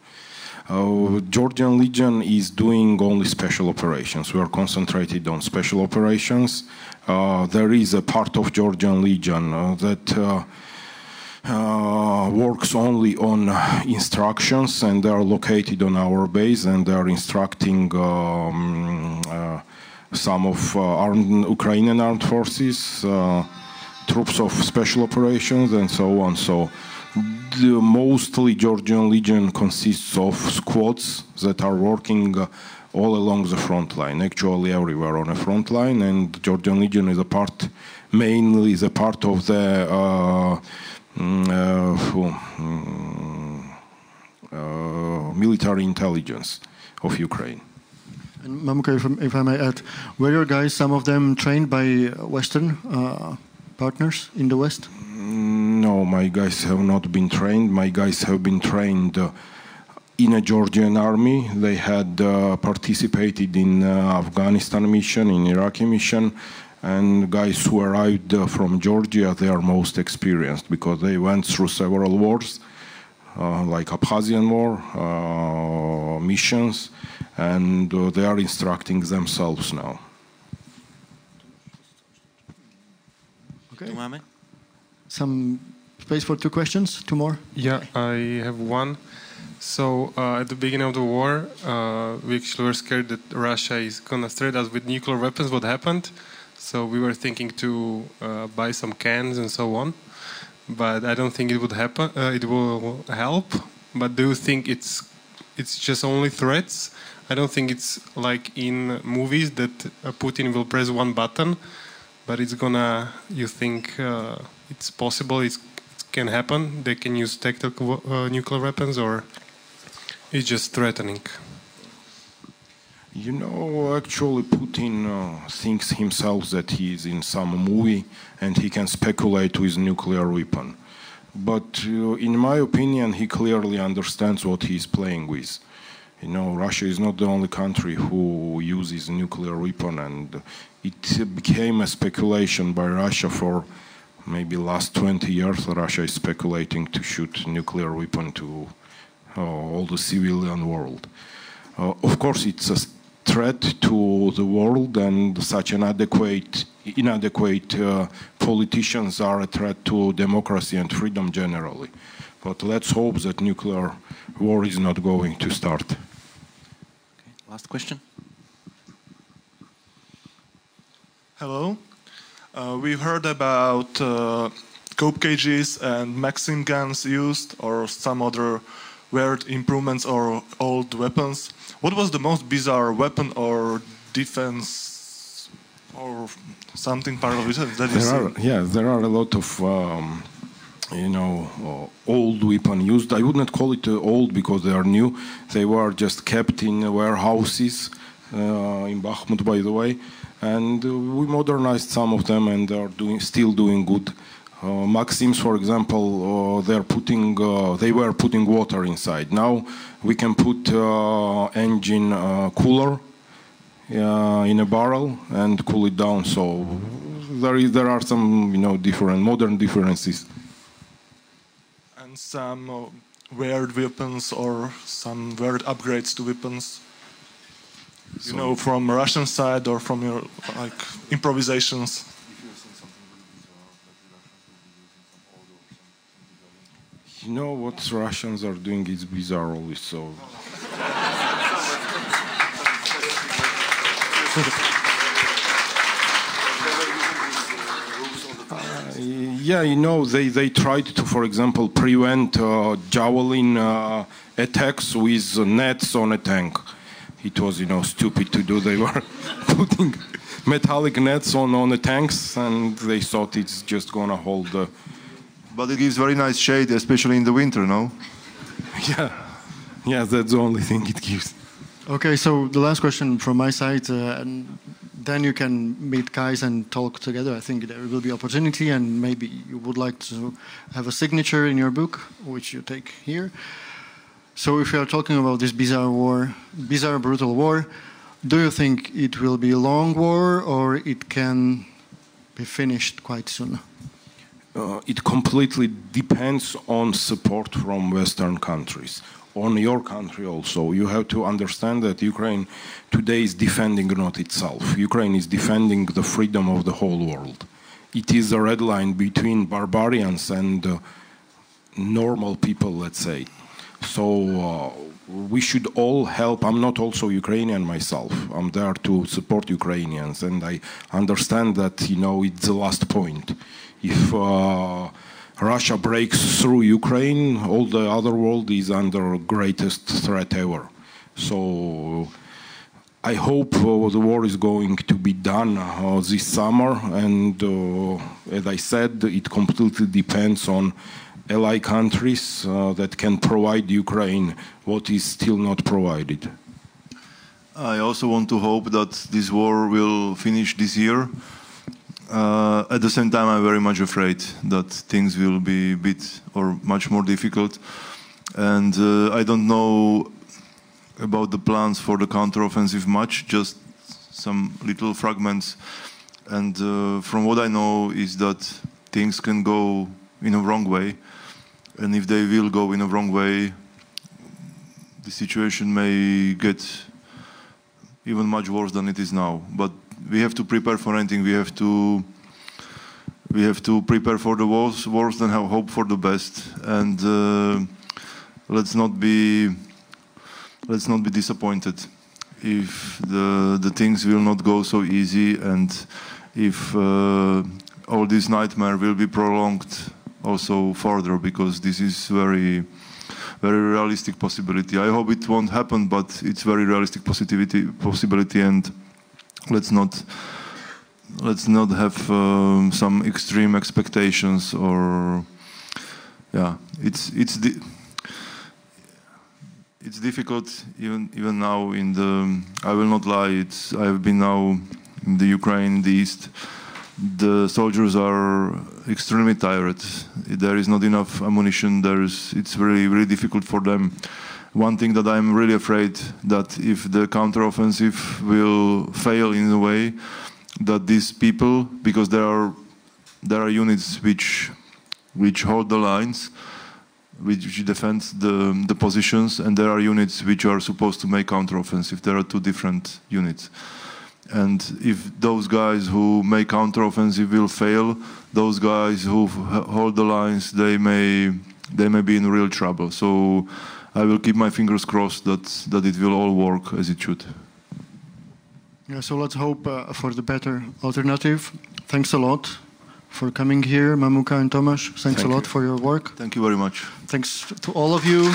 Uh, Georgian Legion is doing only special operations. We are concentrated on special operations. Uh, there is a part of Georgian Legion uh, that uh, works only on instructions and they are located on our base and they are instructing um, uh, some of uh, armed, Ukrainian armed forces, uh, troops of special operations and so on. So the mostly Georgian Legion consists of squads that are working uh, all along the front line, actually everywhere on the front line and Georgian Legion is a part, mainly is a part of the uh, uh, uh, military intelligence of Ukraine. And Mamuka, if, if, I may add, were your guys, some of them trained by Western uh, partners in the West? No, my guys have not been trained. My guys have been trained uh, in a Georgian army. They had uh, participated in uh, Afghanistan mission, in Iraqi mission, and guys who arrived uh, from Georgia, they are most experienced because they went through several wars, uh, like Abkhazian War, uh, missions, and uh, they are instructing themselves now. Okay. Some space for two questions, two more? Yeah, I have one. So uh, at the beginning of the war, uh, we actually were scared that Russia is gonna threaten us with nuclear weapons. What happened? So we were thinking to uh, buy some cans and so on, but I don't think it would happen. Uh, it will help. But do you think it's it's just only threats? I don't think it's like in movies that uh, Putin will press one button, but it's gonna. You think uh, it's possible? It's, it can happen. They can use tactical uh, nuclear weapons, or it's just threatening. You know, actually, Putin uh, thinks himself that he is in some movie and he can speculate with nuclear weapon. But uh, in my opinion, he clearly understands what he is playing with. You know, Russia is not the only country who uses nuclear weapon, and it became a speculation by Russia for maybe last 20 years. Russia is speculating to shoot nuclear weapon to uh, all the civilian world. Uh, of course, it's a threat to the world, and such inadequate, inadequate uh, politicians are a threat to democracy and freedom generally. But let's hope that nuclear war is not going to start. Okay. Last question. Hello. Uh, we heard about uh, cope cages and Maxim guns used, or some other weird improvements or old weapons. What was the most bizarre weapon or defense or something part of it that are, Yeah, there are a lot of um, you know uh, old weapon used. I would not call it uh, old because they are new. They were just kept in warehouses uh, in Bakhmut, by the way, and uh, we modernized some of them and are doing still doing good. Uh, Maxims, for example, uh, they're putting, uh, they were putting water inside. Now we can put uh, engine uh, cooler in a barrel and cool it down. So there, is, there are some, you know, different modern differences. And some weird weapons or some weird upgrades to weapons. You So- know, from Russian side or from your like improvisations. You know what Russians are doing is bizarre always. So yeah, you know, they, they tried to, for example, prevent uh, javelin uh, attacks with nets on a tank. It was, you know, stupid to do. They were putting metallic nets on, on the tanks, and they thought it's just gonna hold the. But it gives very nice shade, especially in the winter, no? Yeah, yeah, that's the only thing it gives. Okay, so the last question from my side, uh, and then you can meet guys and talk together. I think there will be opportunity, and maybe you would like to have a signature in your book, which you take here. So, if you are talking about this bizarre war, bizarre brutal war, do you think it will be a long war or it can be finished quite soon? Uh, it completely depends on support from Western countries, on your country also. You have to understand that Ukraine today is defending not itself. Ukraine is defending the freedom of the whole world. It is a red line between barbarians and uh, normal people, let's say. So uh, we should all help. I'm not also Ukrainian myself. I'm there to support Ukrainians, and I understand that you know it's the last point. If uh, Russia breaks through Ukraine, all the other world is under greatest threat ever. So I hope uh, the war is going to be done uh, this summer, and uh, as I said, it completely depends on ally countries uh, that can provide Ukraine what is still not provided. I also want to hope that this war will finish this year. Uh, at the same time, I'm very much afraid that things will be a bit or much more difficult. And uh, I don't know about the plans for the counteroffensive much, just some little fragments. And uh, from what I know is that things can go in a wrong way. And if they will go in a wrong way, the situation may get even much worse than it is now. But we have to prepare for anything. We have to we have to prepare for the worst, worst and have hope for the best. And uh, let's not be let's not be disappointed if the the things will not go so easy and if uh, all this nightmare will be prolonged also further because this is very very realistic possibility. I hope it won't happen, but it's very realistic possibility. Possibility, and let's not let's not have um, some extreme expectations or yeah it's it's the it's difficult even even now in the i will not lie it's i have been now in the ukraine in the east. The soldiers are extremely tired. There is not enough ammunition. There's it's really really difficult for them one thing that i'm really afraid that if the counteroffensive will fail in a way that these people, because there are there are units which which hold the lines, which defend the the positions, and there are units which are supposed to make counteroffensive. There are two different units, and if those guys who make counteroffensive will fail, those guys who hold the lines, they may they may be in real trouble. So. I will keep my fingers crossed that, that it will all work as it should. Yeah, so let's hope uh, for the better alternative. Thanks a lot for coming here, Mamuka and Tomáš. Thanks Thank a lot you. for your work. Thank you very much. Thanks to all of you.